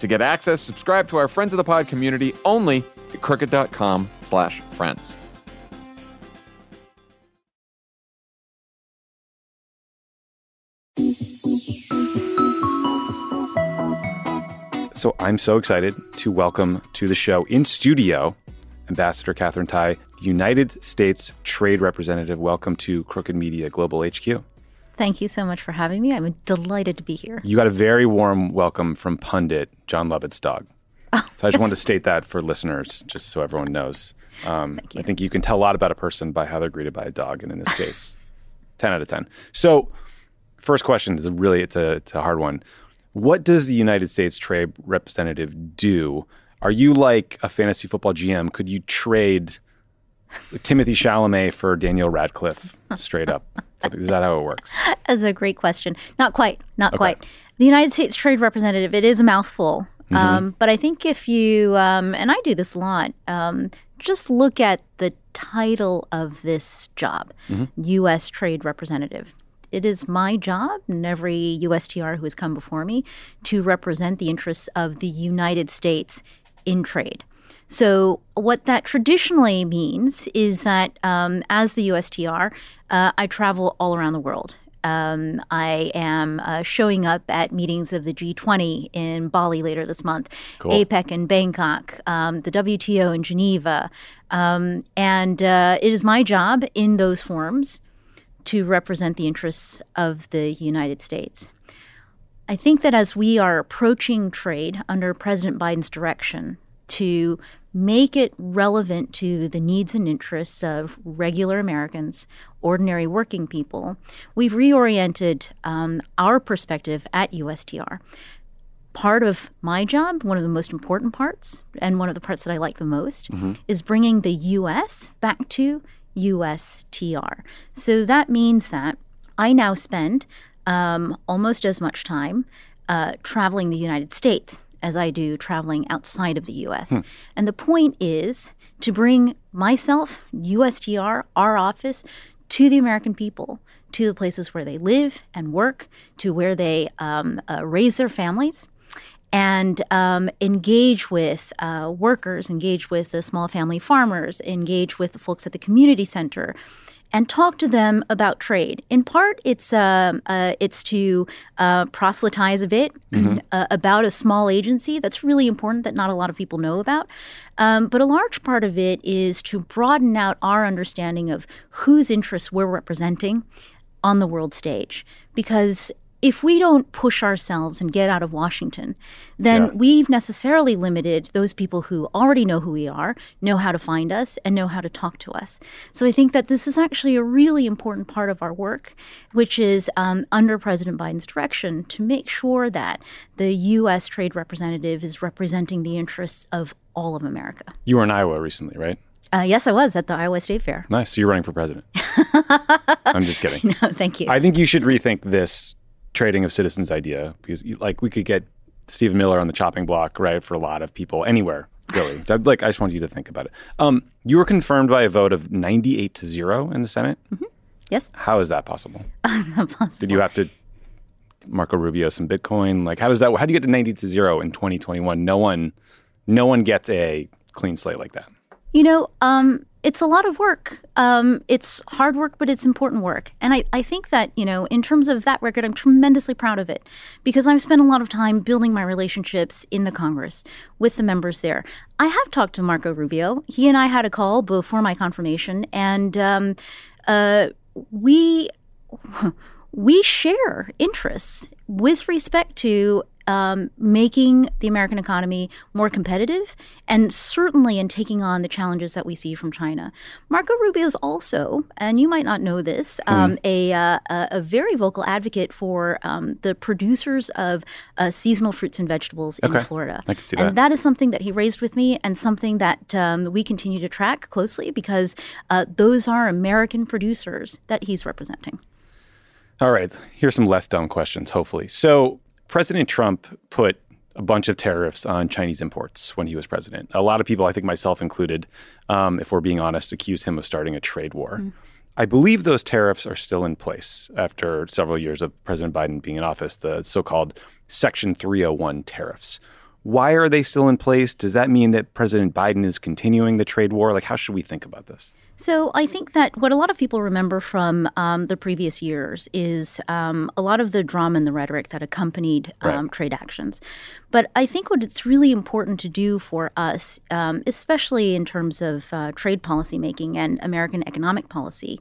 To get access, subscribe to our Friends of the Pod community only at crooked.com slash friends. So I'm so excited to welcome to the show in studio Ambassador Katherine Tai, United States Trade Representative. Welcome to Crooked Media Global HQ. Thank you so much for having me. I'm delighted to be here. You got a very warm welcome from pundit Jon Lovett's dog. Oh, So I just yes. wanted to state that for listeners, just so everyone knows. Um, Thank you. I think you can tell a lot about a person by how they're greeted by a dog, and in this case, ten out of ten. So, first question is really it's a it's a hard one. What does the United States Trade Representative do? Are you like a fantasy football GM? Could you trade Timothée Chalamet for Daniel Radcliffe straight up? Is that how it works? That's a great question. Not quite. Not quite. The United States Trade Representative, it is a mouthful. Um, but I think if you, um, and I do this a lot, um, just look at the title of this job U.S. Trade Representative. It is my job and every USTR who has come before me to represent the interests of the United States in trade. So, what that traditionally means is that um, as the USTR, uh, I travel all around the world. Um, I am uh, showing up at meetings of the G20 in Bali later this month, APEC in Bangkok, um, the WTO in Geneva. Um, and uh, it is my job in those forums to represent the interests of the United States. I think that as we are approaching trade under President Biden's direction to make it relevant to the needs and interests of regular Americans, ordinary working people, we've reoriented um, our perspective at USTR. Part of my job, one of the most important parts, and one of the parts that I like the most, is bringing the U.S. back to USTR. So that means that I now spend um, almost as much time uh, traveling the United States as I do traveling outside of the US. And the point is to bring myself, USTR, our office, to the American people, to the places where they live and work, to where they um, uh, raise their families. And um, engage with uh, workers, engage with the small family farmers, engage with the folks at the community center, and talk to them about trade. In part, it's um uh, it's to uh, proselytize a bit uh, about a small agency that's really important that not a lot of people know about. Um, but a large part of it is to broaden out our understanding of whose interests we're representing on the world stage, because. If we don't push ourselves and get out of Washington, then Yeah. we've necessarily limited those people who already know who we are, know how to find us, and know how to talk to us. So I think that this is actually a really important part of our work, which is um, under President Biden's direction to make sure that the U.S. trade representative is representing the interests of all of America. You were in Iowa recently, right? Uh, yes, I was at the Iowa State Fair. Nice. So you're running for president. I'm just kidding. No, thank you. I think you should rethink this trading of citizens idea because, like, we could get Stephen Miller on the chopping block, right, for a lot of people anywhere, really. Like, I just want you to think about it. Um, you were confirmed by a vote of 98 to zero in the Senate. yes, How is that possible? it's not possible. Did you have to Marco Rubio some Bitcoin? Like, how does that? How do you get to 90 to zero in 2021? No one, no one gets a clean slate like that. You know, um, it's a lot of work. Um, it's hard work, but it's important work. And I, I think that, you know, in terms of that record, I'm tremendously proud of it because I've spent a lot of time building my relationships in the Congress with the members there. I have talked to Marco Rubio. He and I had a call before my confirmation, and um, uh, we. We share interests with respect to um, making the American economy more competitive and certainly in taking on the challenges that we see from China. Marco Rubio is also, and you might not know this, um, mm. a, uh, a very vocal advocate for um, the producers of uh, seasonal fruits and vegetables okay. in Florida. I can see that. and that. that is something that he raised with me and something that um, we continue to track closely because uh, those are American producers that he's representing. All right, here's some less dumb questions, hopefully. So, President Trump put a bunch of tariffs on Chinese imports when he was president. A lot of people, I think myself included, um, if we're being honest, accuse him of starting a trade war. Mm. I believe those tariffs are still in place after several years of President Biden being in office, the so called Section 301 tariffs. Why are they still in place? Does that mean that President Biden is continuing the trade war? Like, how should we think about this? So I think that what a lot of people remember from um, the previous years is um, a lot of the drama and the rhetoric that accompanied um, right. trade actions. But I think what it's really important to do for us, um, especially in terms of uh, trade policy making and American economic policy,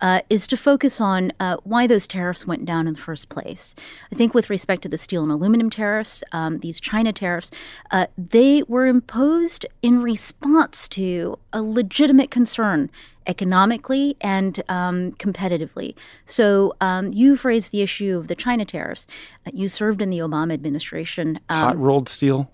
uh, is to focus on uh, why those tariffs went down in the first place. I think with respect to the steel and aluminum tariffs, um, these China tariffs, uh, they were imposed in response to a legitimate concern economically and um, competitively. So um, you've raised the issue of the China tariffs. Uh, you served in the Obama administration. Um, Hot rolled steel.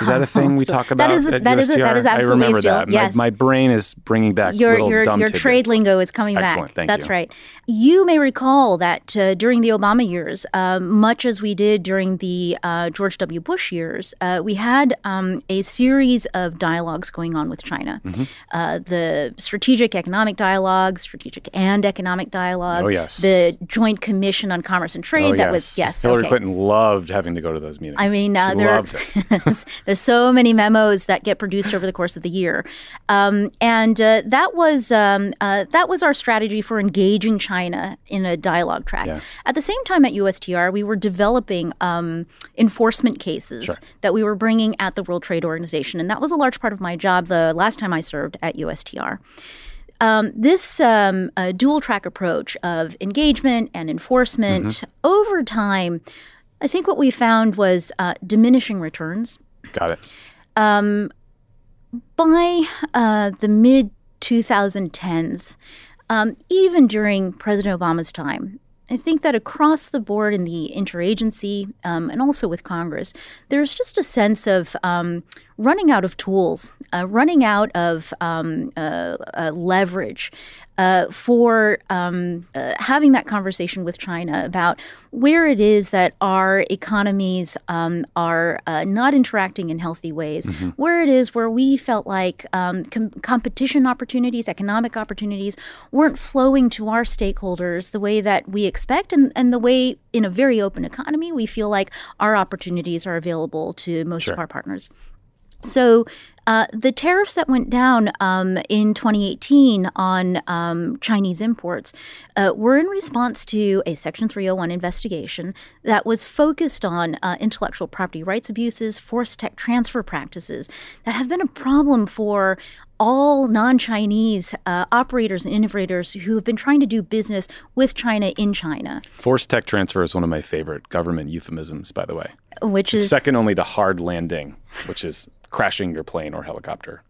Is that a thing we talk about? That is at that is that is absolutely I remember that. Yes. My, my, brain is bringing back your little your your trade lingo is coming Excellent. back. Thank That's you. right. You may recall that uh, during the Obama years, uh, much as we did during the uh, George W. Bush years, uh, we had um, a series of dialogues going on with China. Mm-hmm. Uh, the strategic economic dialogue, strategic and economic dialogue. Oh yes. The Joint Commission on Commerce and Trade. Oh, that yes. was yes. Hillary okay. Clinton loved having to go to those meetings. I mean, uh, there, loved it. there's so many memos that get produced over the course of the year, um, and uh, that was um, uh, that was our strategy for engaging China in a dialogue track. Yeah. At the same time, at USTR, we were developing um, enforcement cases Sure. that we were bringing at the World Trade Organization, and that was a large part of my job the last time I served at USTR. Um, this um, uh, dual track approach of engagement and enforcement Mm-hmm. over time, I think what we found was uh, diminishing returns. Got it. By uh, the mid 2010s, um, even during President Obama's time, I think that across the board in the interagency um, and also with Congress, there's just a sense of um, running out of tools, uh, running out of um, uh, uh, leverage uh, for um, uh, having that conversation with China about where it is that our economies um, are uh, not interacting in healthy ways, where it is where we felt like um, com- competition opportunities, economic opportunities weren't flowing to our stakeholders the way that we expect, and, and the way in a very open economy we feel like our opportunities are available to most Sure. of our partners. So uh, the tariffs that went down um, in 2018 on um, Chinese imports uh, were in response to a Section 301 investigation that was focused on uh, intellectual property rights abuses, forced tech transfer practices that have been a problem for all non Chinese uh, operators and innovators who have been trying to do business with China in China, Forced tech transfer is one of my favorite government euphemisms, by the way. which is Second only to hard landing, which is crashing your plane or helicopter.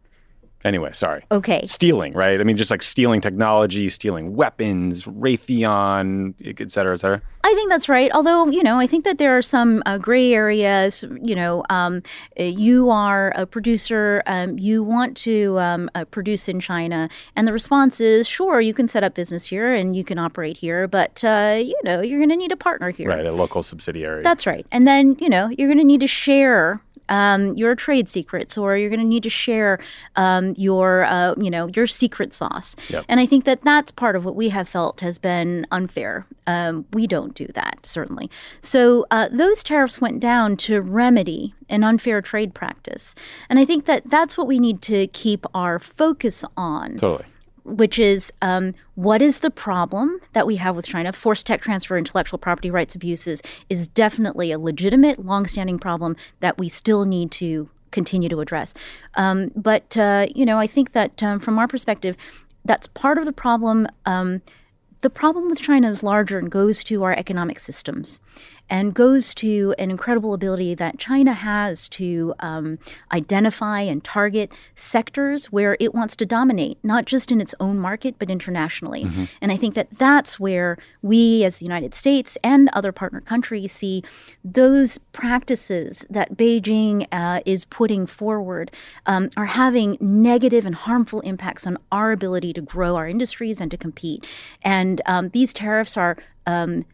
Anyway, sorry. okay. Stealing, right? I mean, just like stealing technology, stealing weapons, Raytheon, et cetera, et cetera. I think that's right. Although, you know, I think that there are some uh, gray areas. You know, um, you are a producer, um, you want to um, uh, produce in China, and the response is sure, you can set up business here and you can operate here, but, uh, you know, you're going to need a partner here. Right, a local subsidiary. That's right. And then, you know, you're going to need to share um, your trade secrets, or you're going to need to share um, your, uh, you know, your secret sauce. Yep. And I think that that's part of what we have felt has been unfair. Um, we don't do that certainly. So uh, those tariffs went down to remedy an unfair trade practice, and I think that that's what we need to keep our focus on Totally. Which is um, what is the problem that we have with China? Forced tech transfer, intellectual property rights abuses is definitely a legitimate, longstanding problem that we still need to continue to address. Um, but uh, you know, I think that um, from our perspective, that's part of the problem. Um, the problem with China is larger and goes to our economic systems and goes to an incredible ability that China has to um, identify and target sectors where it wants to dominate, not just in its own market, but internationally. And I think that that's where we, as the United States and other partner countries, see those practices that Beijing uh, is putting forward um, are having negative and harmful impacts on our ability to grow our industries and to compete. And um, these tariffs are. Um,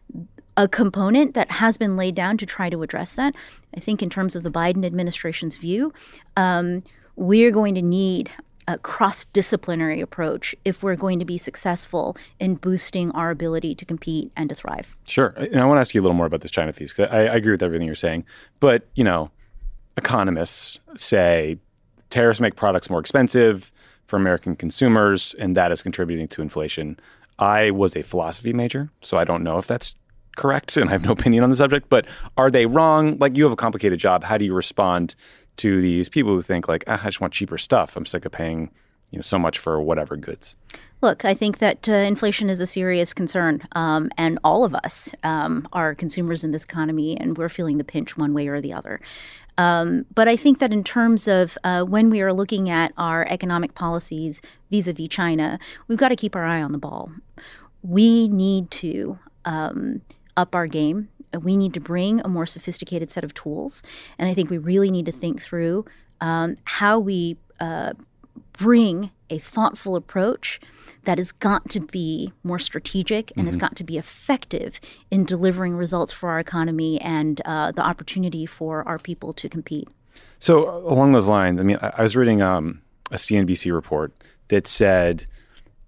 a component that has been laid down to try to address that. I think, in terms of the Biden administration's view, um, we're going to need a cross disciplinary approach if we're going to be successful in boosting our ability to compete and to thrive. Sure. And I want to ask you a little more about this China piece 'cause I, I agree with everything you're saying. But, you know, economists say tariffs make products more expensive for American consumers, and that is contributing to inflation. I was a philosophy major, so I don't know if that's correct, and I have no opinion on the subject. But are they wrong? Like, you have a complicated job. How do you respond to these people who think, like, ah, I just want cheaper stuff? I'm sick of paying, you know, so much for whatever goods. Look, I think that uh, inflation is a serious concern, um, and all of us um, are consumers in this economy, and we're feeling the pinch one way or the other. Um, but I think that in terms of uh, when we are looking at our economic policies vis a vis China, we've got to keep our eye on the ball. We need to um, up our game. We need to bring a more sophisticated set of tools. And I think we really need to think through um, how we uh, bring a thoughtful approach that has got to be more strategic and has got to be effective in delivering results for our economy and uh, the opportunity for our people to compete. So along those lines, I mean, I, I was reading um, a CNBC report that said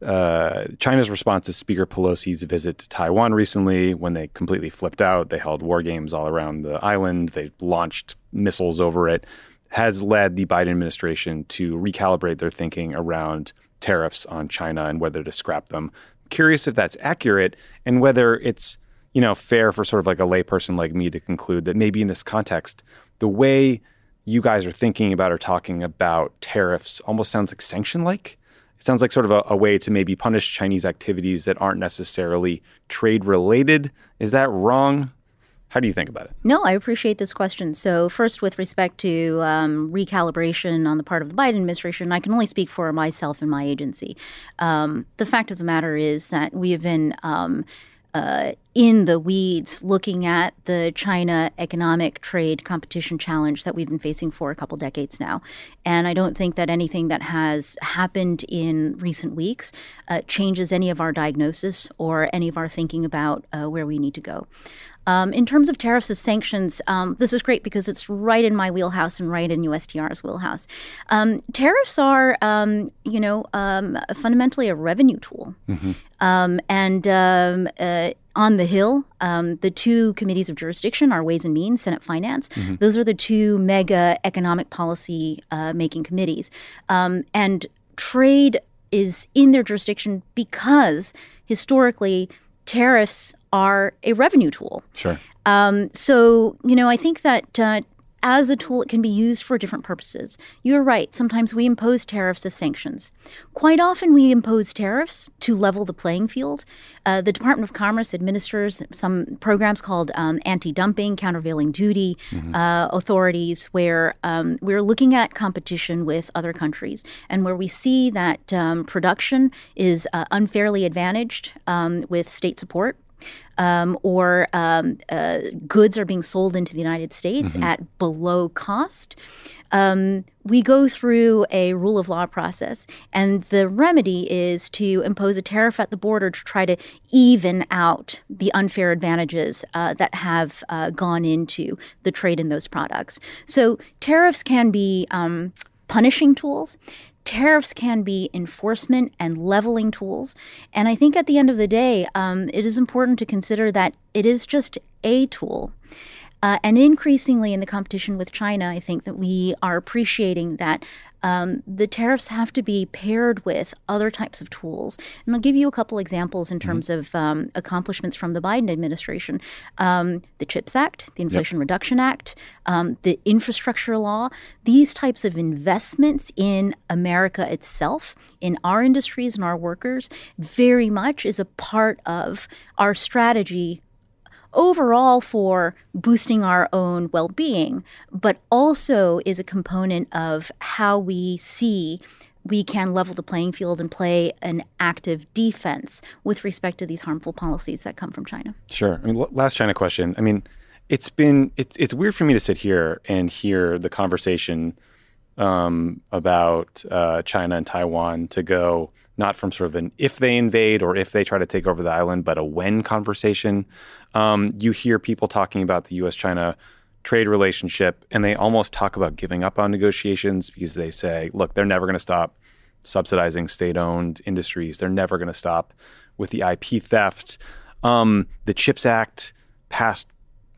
uh, China's response to Speaker Pelosi's visit to Taiwan recently, when they completely flipped out, they held war games all around the island, they launched missiles over it, has led the Biden administration to recalibrate their thinking around tariffs on China and whether to scrap them. Curious if that's accurate and whether it's you know fair for sort of like a layperson like me to conclude that maybe in this context, the way you guys are thinking about or talking about tariffs almost sounds like sanction like. It sounds like sort of a, a, way to maybe punish Chinese activities that aren't necessarily trade related. Is that wrong? How do you think about it? No, I appreciate this question. So, first, with respect to um, recalibration on the part of the Biden administration, I can only speak for myself and my agency. Um, the fact of the matter is that we have been um, uh, in the weeds looking at the China economic trade competition challenge that we've been facing for a couple decades now. And I don't think that anything that has happened in recent weeks uh, changes any of our diagnosis or any of our thinking about uh, where we need to go. Um, in terms of tariffs of sanctions, um, this is great because it's right in my wheelhouse and right in USTR's wheelhouse. Um, tariffs are, um, you know, um, fundamentally a revenue tool. Mm-hmm. and uh, on the Hill, um, the two committees of jurisdiction are Ways and Means, Senate Finance. Mm-hmm. Those are the two mega economic policy uh, making committees. Um, and trade is in their jurisdiction because historically tariffs are a revenue tool. Sure. Um, so, you know, I think that uh, as a tool, it can be used for different purposes. You're right. Sometimes we impose tariffs as sanctions. Quite often, we impose tariffs to level the playing field. Uh, the Department of Commerce administers some programs called um, anti dumping, countervailing duty mm-hmm. uh, authorities, where um, we're looking at competition with other countries and where we see that um, production is uh, unfairly advantaged um, with state support um, or um, uh, goods are being sold into the United States mm-hmm. at below cost. Um, we go through a rule of law process, and the remedy is to impose a tariff at the border to try to even out the unfair advantages uh, that have uh, gone into the trade in those products. So tariffs can be um, punishing tools. Tariffs can be enforcement and leveling tools. And I think at the end of the day, um, it is important to consider that it is just a tool. Uh, and increasingly in the competition with China, I think that we are appreciating that um, the tariffs have to be paired with other types of tools. And I'll give you a couple examples in terms mm-hmm. of um, accomplishments from the Biden administration um, the CHIPS Act, the Inflation yep. Reduction Act, um, the infrastructure law. These types of investments in America itself, in our industries and our workers, very much is a part of our strategy overall for boosting our own well being, but also is a component of how we see we can level the playing field and play an active defense with respect to these harmful policies that come from China. Sure. I mean, last China question. I mean, it's been it's it's weird for me to sit here and hear the conversation um, about uh, China and Taiwan to go not from sort of an if they invade or if they try to take over the island, but a when conversation. Um, you hear people talking about the U.S. China trade relationship, and they almost talk about giving up on negotiations because they say, look, they're never going to stop subsidizing state owned industries. They're never going to stop with the IP theft. Um, the CHIPS Act passed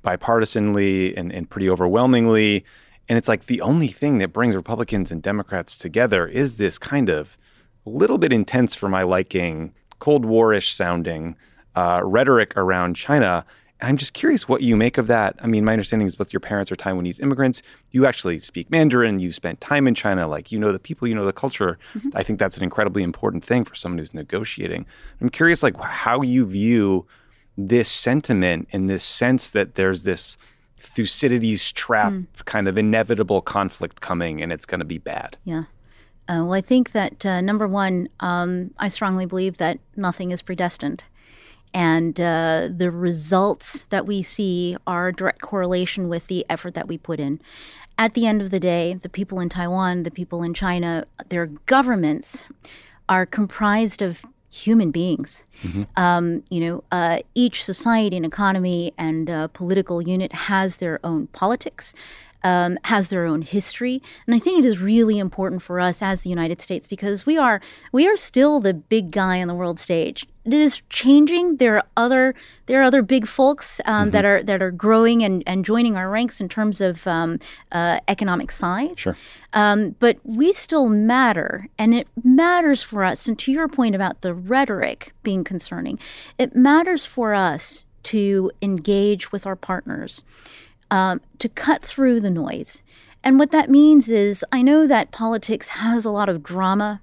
bipartisanly and, and pretty overwhelmingly. And it's like the only thing that brings Republicans and Democrats together is this kind of a little bit intense for my liking, Cold Warish sounding uh, rhetoric around China. And I'm just curious what you make of that. I mean, my understanding is both your parents are Taiwanese immigrants. You actually speak Mandarin. You spent time in China. Like, you know the people, you know the culture. Mm-hmm. I think that's an incredibly important thing for someone who's negotiating. I'm curious, like, how you view this sentiment and this sense that there's this Thucydides trap mm. kind of inevitable conflict coming and it's going to be bad. Yeah. Uh, well, I think that uh, number one, um, I strongly believe that nothing is predestined. And uh, the results that we see are a direct correlation with the effort that we put in. At the end of the day, the people in Taiwan, the people in China, their governments are comprised of human beings. Mm-hmm. Um, you know, uh, each society and economy and uh, political unit has their own politics, um, has their own history, and I think it is really important for us as the United States because we are we are still the big guy on the world stage. It is changing. There are other there are other big folks um, mm-hmm. that are that are growing and, and joining our ranks in terms of um, uh, economic size. Sure. Um, but we still matter, and it matters for us. And to your point about the rhetoric being concerning, it matters for us to engage with our partners um, to cut through the noise. And what that means is, I know that politics has a lot of drama,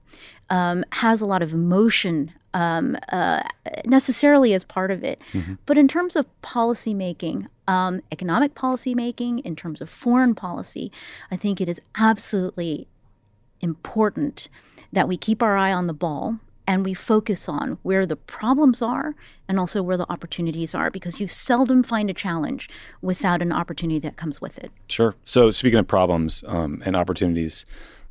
um, has a lot of emotion um, uh, necessarily as part of it. Mm-hmm. But in terms of policy making, um, economic policy making, in terms of foreign policy, I think it is absolutely important that we keep our eye on the ball and we focus on where the problems are and also where the opportunities are because you seldom find a challenge without an opportunity that comes with it. Sure. So, speaking of problems um, and opportunities,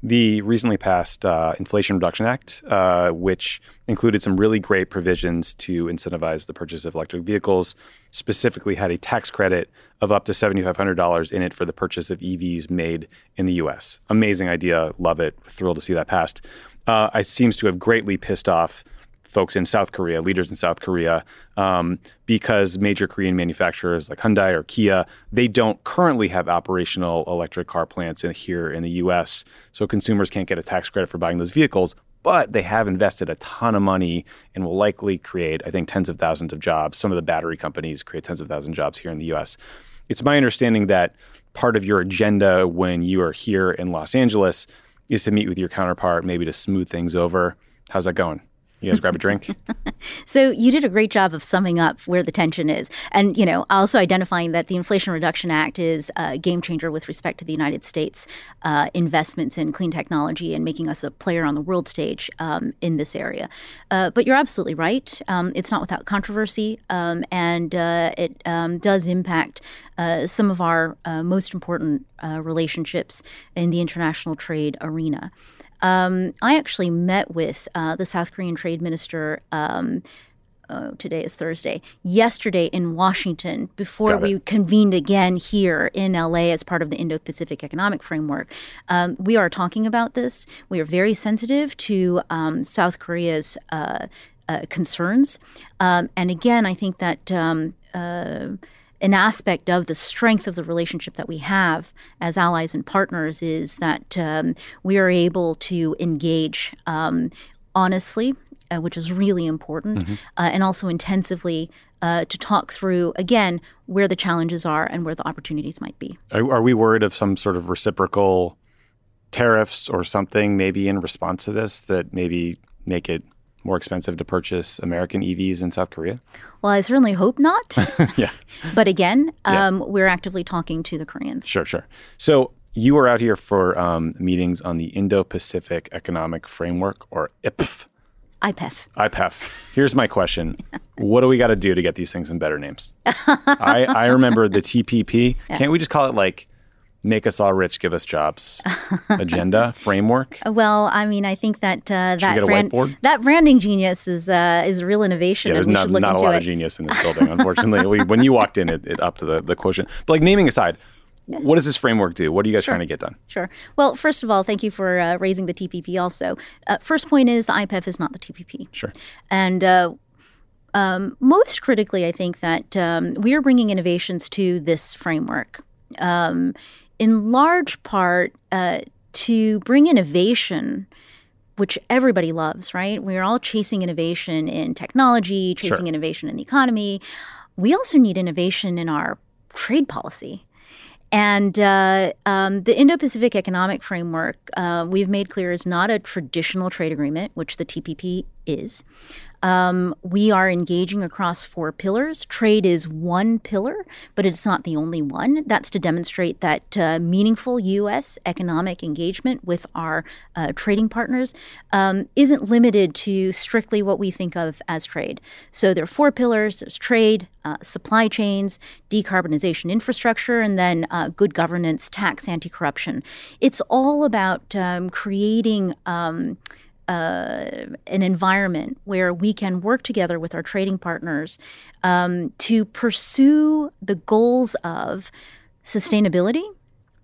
the recently passed uh, Inflation Reduction Act, uh, which included some really great provisions to incentivize the purchase of electric vehicles, specifically had a tax credit of up to $7,500 in it for the purchase of EVs made in the US. Amazing idea. Love it. Thrilled to see that passed uh, it seems to have greatly pissed off folks in South Korea, leaders in South Korea, um, because major Korean manufacturers like Hyundai or Kia, they don't currently have operational electric car plants in, here in the U.S. So consumers can't get a tax credit for buying those vehicles. But they have invested a ton of money and will likely create, I think, tens of thousands of jobs. Some of the battery companies create tens of thousands of jobs here in the U.S. It's my understanding that part of your agenda when you are here in Los Angeles is to meet with your counterpart, maybe to smooth things over. How's that going? You guys grab a drink. So you did a great job of summing up where the tension is, and you know also identifying that the Inflation Reduction Act is a game changer with respect to the United States uh, investments in clean technology and making us a player on the world stage um, in this area. Uh, but you're absolutely right; um, it's not without controversy, um, and uh, it um, does impact uh, some of our uh, most important uh, relationships in the international trade arena. Um, I actually met with uh, the South Korean trade minister. Um, uh, today is Thursday. Yesterday in Washington, before we convened again here in LA as part of the Indo Pacific Economic Framework, um, we are talking about this. We are very sensitive to um, South Korea's uh, uh, concerns. Um, and again, I think that. Um, uh, an aspect of the strength of the relationship that we have as allies and partners is that um, we are able to engage um, honestly, uh, which is really important, uh, and also intensively uh, to talk through, again, where the challenges are and where the opportunities might be. Are, are we worried of some sort of reciprocal tariffs or something, maybe in response to this, that maybe make it more expensive to purchase American EVs in South Korea? Well, I certainly hope not. yeah, but again, Yeah. um, we're actively talking to the Koreans. sure, sure. So you were out here for um, meetings on the Indo-Pacific Economic Framework, or IPF. IPEF. IPEF. Here's my question: What do we got to do to get these things in better names? I, I remember the TPP. Can't we just call it like "Make us all rich, give us jobs" agenda framework? Well, I mean, I think that uh, that brand, that branding genius is uh, is a real innovation, Yeah, there's not, not a lot it. of genius in this building, unfortunately. we, when you walked in, it, it upped the, the quotient. But like naming aside, what does this framework do? What are you guys trying to get done? Sure. Well, first of all, thank you for uh, raising the TPP. Also, uh, first point is the IPEF is not the TPP. Sure. And uh, um, most critically, I think that um, we are bringing innovations to this framework, um, in large part uh, to bring innovation. Which everybody loves, right? We're all chasing innovation in technology, chasing Sure. innovation in the economy. We also need innovation in our trade policy. And uh, um, the Indo Pacific Economic Framework, uh, we've made clear, is not a traditional trade agreement, which the TPP is. Um, we are engaging across four pillars. Trade is one pillar, but it's not the only one. That's to demonstrate that uh, meaningful U.S. economic engagement with our uh, trading partners um, isn't limited to strictly what we think of as trade. So there are four pillars there's trade, uh, supply chains, decarbonization infrastructure, and then uh, good governance, tax, anti corruption. It's all about um, creating. Uh, an environment where we can work together with our trading partners um, to pursue the goals of sustainability,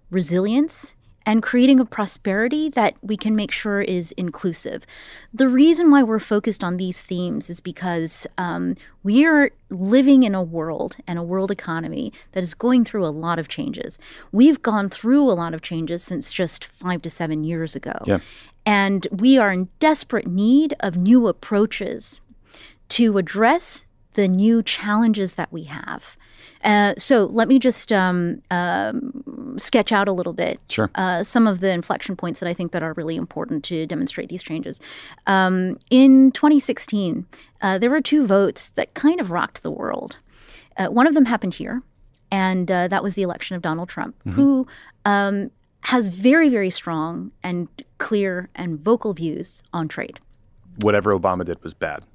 resilience, and creating a prosperity that we can make sure is inclusive. The reason why we're focused on these themes is because um, we are living in a world and a world economy that is going through a lot of changes. We've gone through a lot of changes since just five to seven years ago. Yeah. And we are in desperate need of new approaches to address the new challenges that we have. Uh, so let me just um, um, sketch out a little bit Sure. uh, some of the inflection points that I think that are really important to demonstrate these changes. Um, in 2016, uh, there were two votes that kind of rocked the world. Uh, one of them happened here, and uh, that was the election of Donald Trump, who um, has very, very strong and clear and vocal views on trade. Whatever Obama did was bad.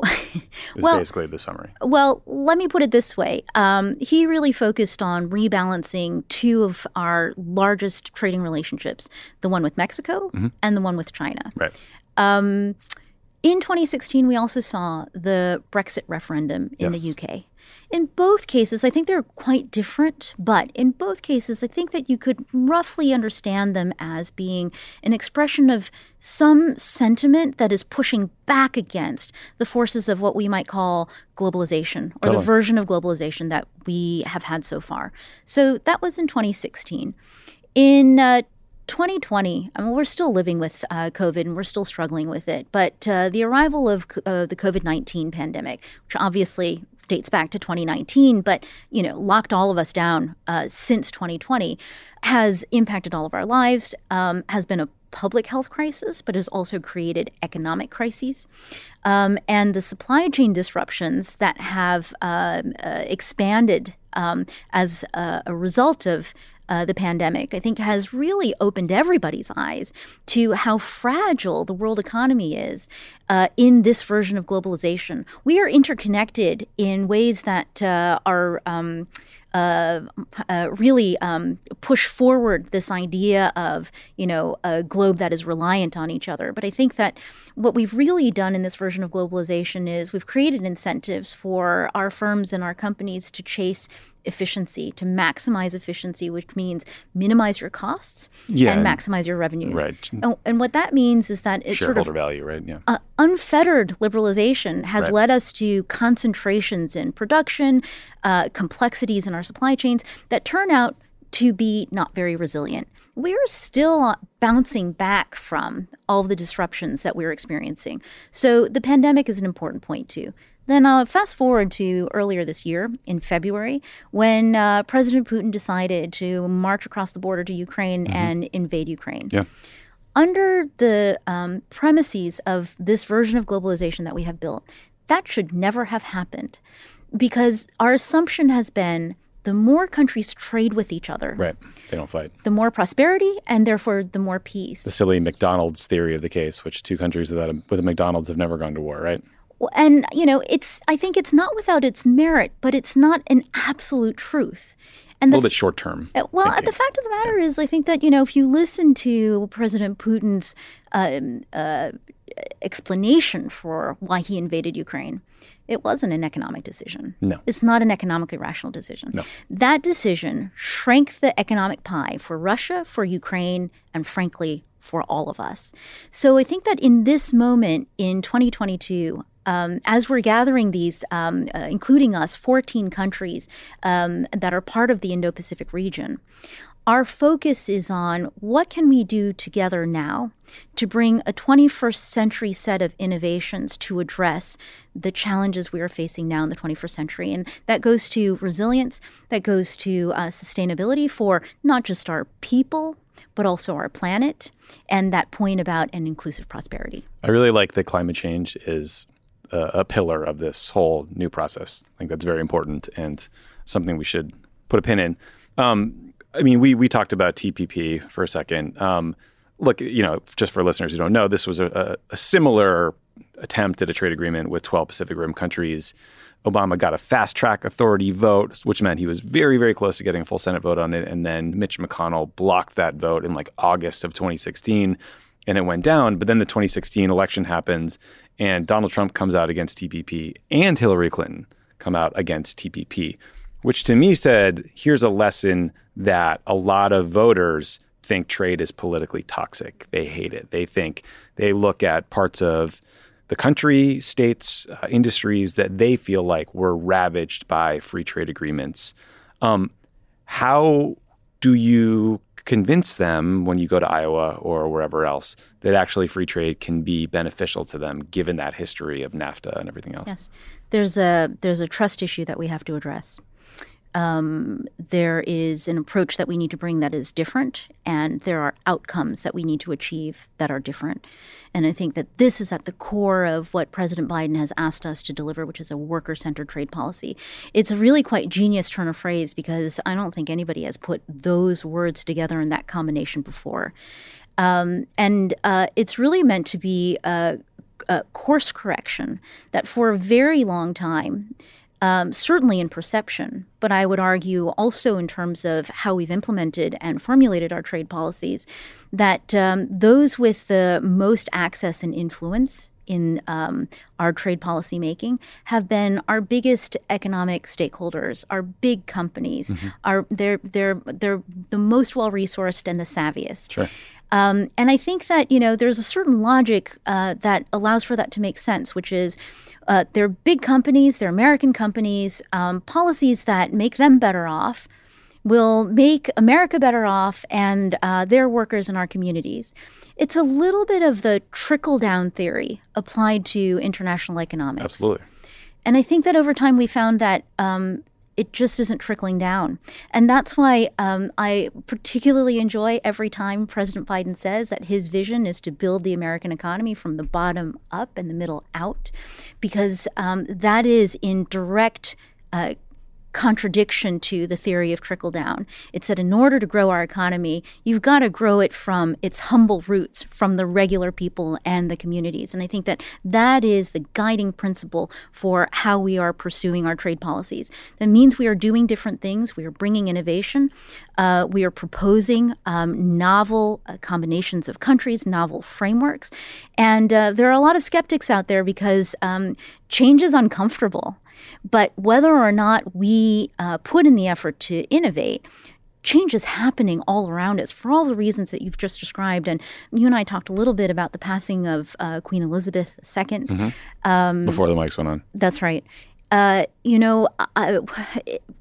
is Well- basically the summary. Well, let me put it this way. Um, he really focused on rebalancing two of our largest trading relationships the one with Mexico and the one with China. Right. Um, in 2016, we also saw the Brexit referendum in the UK. In both cases, I think they're quite different, but in both cases, I think that you could roughly understand them as being an expression of some sentiment that is pushing back against the forces of what we might call globalization or the version of globalization that we have had so far. So that was in 2016. In uh, 2020, I mean, we're still living with uh, COVID and we're still struggling with it. But uh, the arrival of uh, the COVID 19 pandemic, which obviously dates back to 2019, but you know, locked all of us down uh, since 2020, has impacted all of our lives. Um, has been a public health crisis, but has also created economic crises. Um, and the supply chain disruptions that have uh, uh, expanded um, as a, a result of uh, the pandemic, I think has really opened everybody's eyes to how fragile the world economy is uh, in this version of globalization. We are interconnected in ways that uh, are. Um, uh, uh, really um, push forward this idea of you know a globe that is reliant on each other. But I think that what we've really done in this version of globalization is we've created incentives for our firms and our companies to chase efficiency, to maximize efficiency, which means minimize your costs Yeah, and maximize your revenues. Right. And, and what that means is that it's sort of value, right? Yeah. uh, unfettered liberalization has Right. led us to concentrations in production, uh, complexities in our supply chains that turn out to be not very resilient. We're still bouncing back from all the disruptions that we're experiencing. So the pandemic is an important point too. Then uh, fast forward to earlier this year in February when uh, President Putin decided to march across the border to Ukraine and invade Ukraine Yeah. under the um, premises of this version of globalization that we have built, that should never have happened because our assumption has been the more countries trade with each other, Right. They don't fight. the more prosperity and therefore the more peace. The silly McDonald's theory of the case, which two countries without a, with a McDonald's have never gone to war, right? And you know, it's I think it's not without its merit, but it's not an absolute truth. And A the little bit short term. Uh, Well, the fact of the matter is, I think that you know, if you listen to President Putin's um, uh, explanation for why he invaded Ukraine, it wasn't an economic decision. No. it's not an economically rational decision. No. That decision shrank the economic pie for Russia, for Ukraine, and frankly, for all of us. So I think that in this moment in 2022, um, as we're gathering these, um, uh, including us, 14 countries um, that are part of the Indo-Pacific region, our focus is on what can we do together now to bring a 21st century set of innovations to address the challenges we are facing now in the 21st century. And that goes to resilience, that goes to uh, sustainability for not just our people, but also our planet, and that point about an inclusive prosperity. I really like that climate change is a, a pillar of this whole new process. I think that's very important and something we should put a pin in. Um, I mean, we we talked about TPP for a second. Um, look, you know, just for listeners who don't know, this was a, a, similar attempt at a trade agreement with 12 Pacific Rim countries. Obama got a fast track authority vote, which meant he was very, very close to getting a full Senate vote on it. And then Mitch McConnell blocked that vote in like August of 2016 and it went down. But then the 2016 election happens and Donald Trump comes out against TPP and Hillary Clinton come out against TPP, which to me said here's a lesson that a lot of voters think trade is politically toxic. They hate it. They think they look at parts of the country, states, uh, industries that they feel like were ravaged by free trade agreements. Um, how do you convince them when you go to Iowa or wherever else that actually free trade can be beneficial to them given that history of NAFTA and everything else? Yes, there's a there's a trust issue that we have to address. Um, there is an approach that we need to bring that is different, and there are outcomes that we need to achieve that are different. And I think that this is at the core of what President Biden has asked us to deliver, which is a worker centered trade policy. It's a really quite genius turn of phrase because I don't think anybody has put those words together in that combination before. Um, and uh, it's really meant to be a, a course correction that for a very long time, um, certainly in perception, but I would argue also in terms of how we've implemented and formulated our trade policies, that um, those with the most access and influence in um, our trade policy making have been our biggest economic stakeholders, our big companies. Are they're they're they're the most well resourced and the savviest. Sure. Um, and I think that you know there's a certain logic uh, that allows for that to make sense, which is uh, they're big companies, they're American companies. Um, policies that make them better off will make America better off and uh, their workers in our communities. It's a little bit of the trickle down theory applied to international economics. Absolutely. And I think that over time we found that um, it just isn't trickling down. And that's why um, I particularly enjoy every time President Biden says that his vision is to build the American economy from the bottom up and the middle out, because um, that is in direct. Uh, contradiction to the theory of trickle down. It's that in order to grow our economy, you've got to grow it from its humble roots, from the regular people and the communities. And I think that that is the guiding principle for how we are pursuing our trade policies. That means we are doing different things, we are bringing innovation, uh, we are proposing um, novel uh, combinations of countries, novel frameworks. And uh, there are a lot of skeptics out there because um, change is uncomfortable. But whether or not we uh, put in the effort to innovate, change is happening all around us for all the reasons that you've just described. And you and I talked a little bit about the passing of uh, Queen Elizabeth II. Mm-hmm. Um, Before the mics went on. That's right. Uh, you know, I,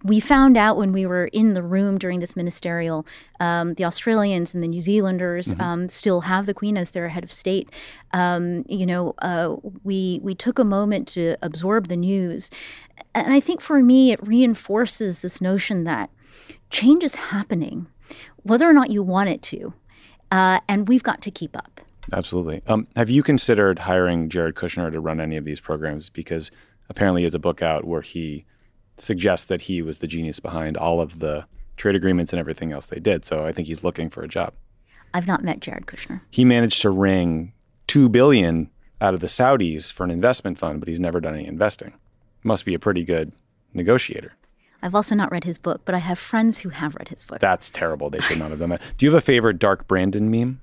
we found out when we were in the room during this ministerial, um, the Australians and the New Zealanders mm-hmm. um, still have the Queen as their head of state. Um, you know, uh, we we took a moment to absorb the news, and I think for me it reinforces this notion that change is happening, whether or not you want it to, uh, and we've got to keep up. Absolutely. Um, have you considered hiring Jared Kushner to run any of these programs? Because apparently has a book out where he suggests that he was the genius behind all of the trade agreements and everything else they did. So I think he's looking for a job. I've not met Jared Kushner. He managed to wring two billion out of the Saudis for an investment fund, but he's never done any investing. Must be a pretty good negotiator. I've also not read his book, but I have friends who have read his book. That's terrible. They should not have done that. Do you have a favorite Dark Brandon meme?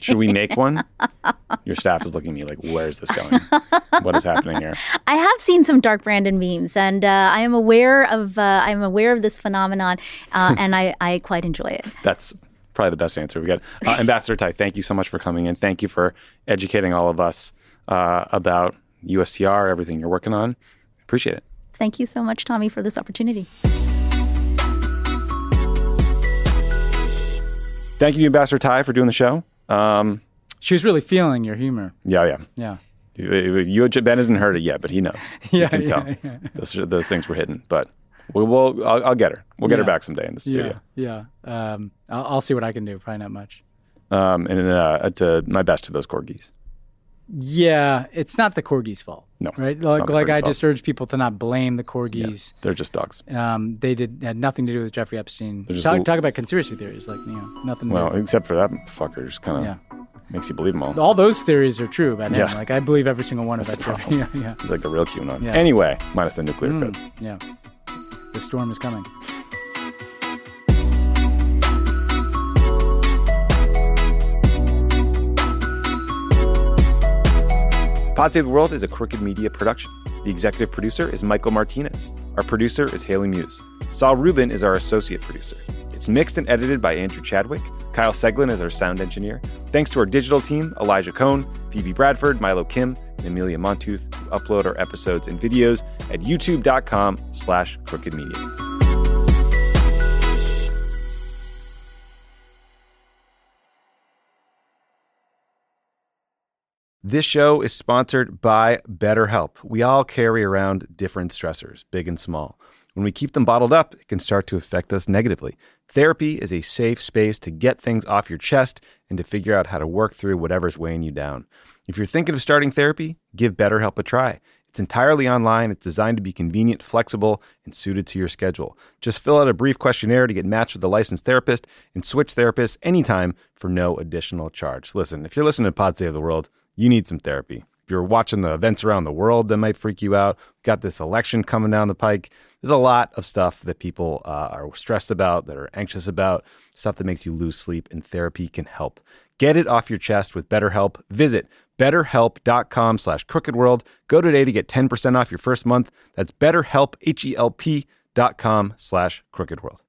Should we make one? Your staff is looking at me like, where's this going? What is happening here? I have seen some Dark Brandon memes, and uh, I am aware of uh, I am aware of this phenomenon, uh, and I, I quite enjoy it. That's probably the best answer we got. Uh, Ambassador Tai, thank you so much for coming in. Thank you for educating all of us uh, about USTR, everything you're working on. Appreciate it. Thank you so much, Tommy, for this opportunity. Thank you, Ambassador Tai for doing the show. Um, she was really feeling your humor. Yeah, yeah, yeah. You, you Ben hasn't heard it yet, but he knows. yeah, you can yeah, tell. Yeah. Those those things were hidden, but we'll, we'll I'll, I'll, get her. We'll get yeah. her back someday in the studio. Yeah, yeah. Um, I'll, I'll, see what I can do. Probably not much. Um, and uh, to my best to those corgis. Yeah, it's not the corgi's fault. No, right? Like, like I just urge people to not blame the corgis. Yeah, they're just dogs. Um, they did had nothing to do with Jeffrey Epstein. Talk, l- talk, about conspiracy theories, like you know, nothing. Well, except for that fucker, just kind of yeah. makes you believe them all. All those theories are true about him. Yeah. Like I believe every single one of that. yeah, yeah. He's like the real QAnon. Yeah. Anyway, minus the nuclear mm, codes. Yeah, the storm is coming. Pod Save the World is a Crooked Media production. The executive producer is Michael Martinez. Our producer is Haley Muse. Saul Rubin is our associate producer. It's mixed and edited by Andrew Chadwick. Kyle Seglin is our sound engineer. Thanks to our digital team, Elijah Cohn, Phoebe Bradford, Milo Kim, and Amelia Montooth, who upload our episodes and videos at youtube.com slash crooked This show is sponsored by BetterHelp. We all carry around different stressors, big and small. When we keep them bottled up, it can start to affect us negatively. Therapy is a safe space to get things off your chest and to figure out how to work through whatever's weighing you down. If you're thinking of starting therapy, give BetterHelp a try. It's entirely online, it's designed to be convenient, flexible, and suited to your schedule. Just fill out a brief questionnaire to get matched with a licensed therapist and switch therapists anytime for no additional charge. Listen, if you're listening to Pod Save the World, you need some therapy. If you're watching the events around the world that might freak you out, got this election coming down the pike. There's a lot of stuff that people uh, are stressed about, that are anxious about, stuff that makes you lose sleep, and therapy can help. Get it off your chest with BetterHelp. Visit betterhelp.com slash crookedworld. Go today to get 10% off your first month. That's betterhelp, H-E-L-P dot com slash crookedworld.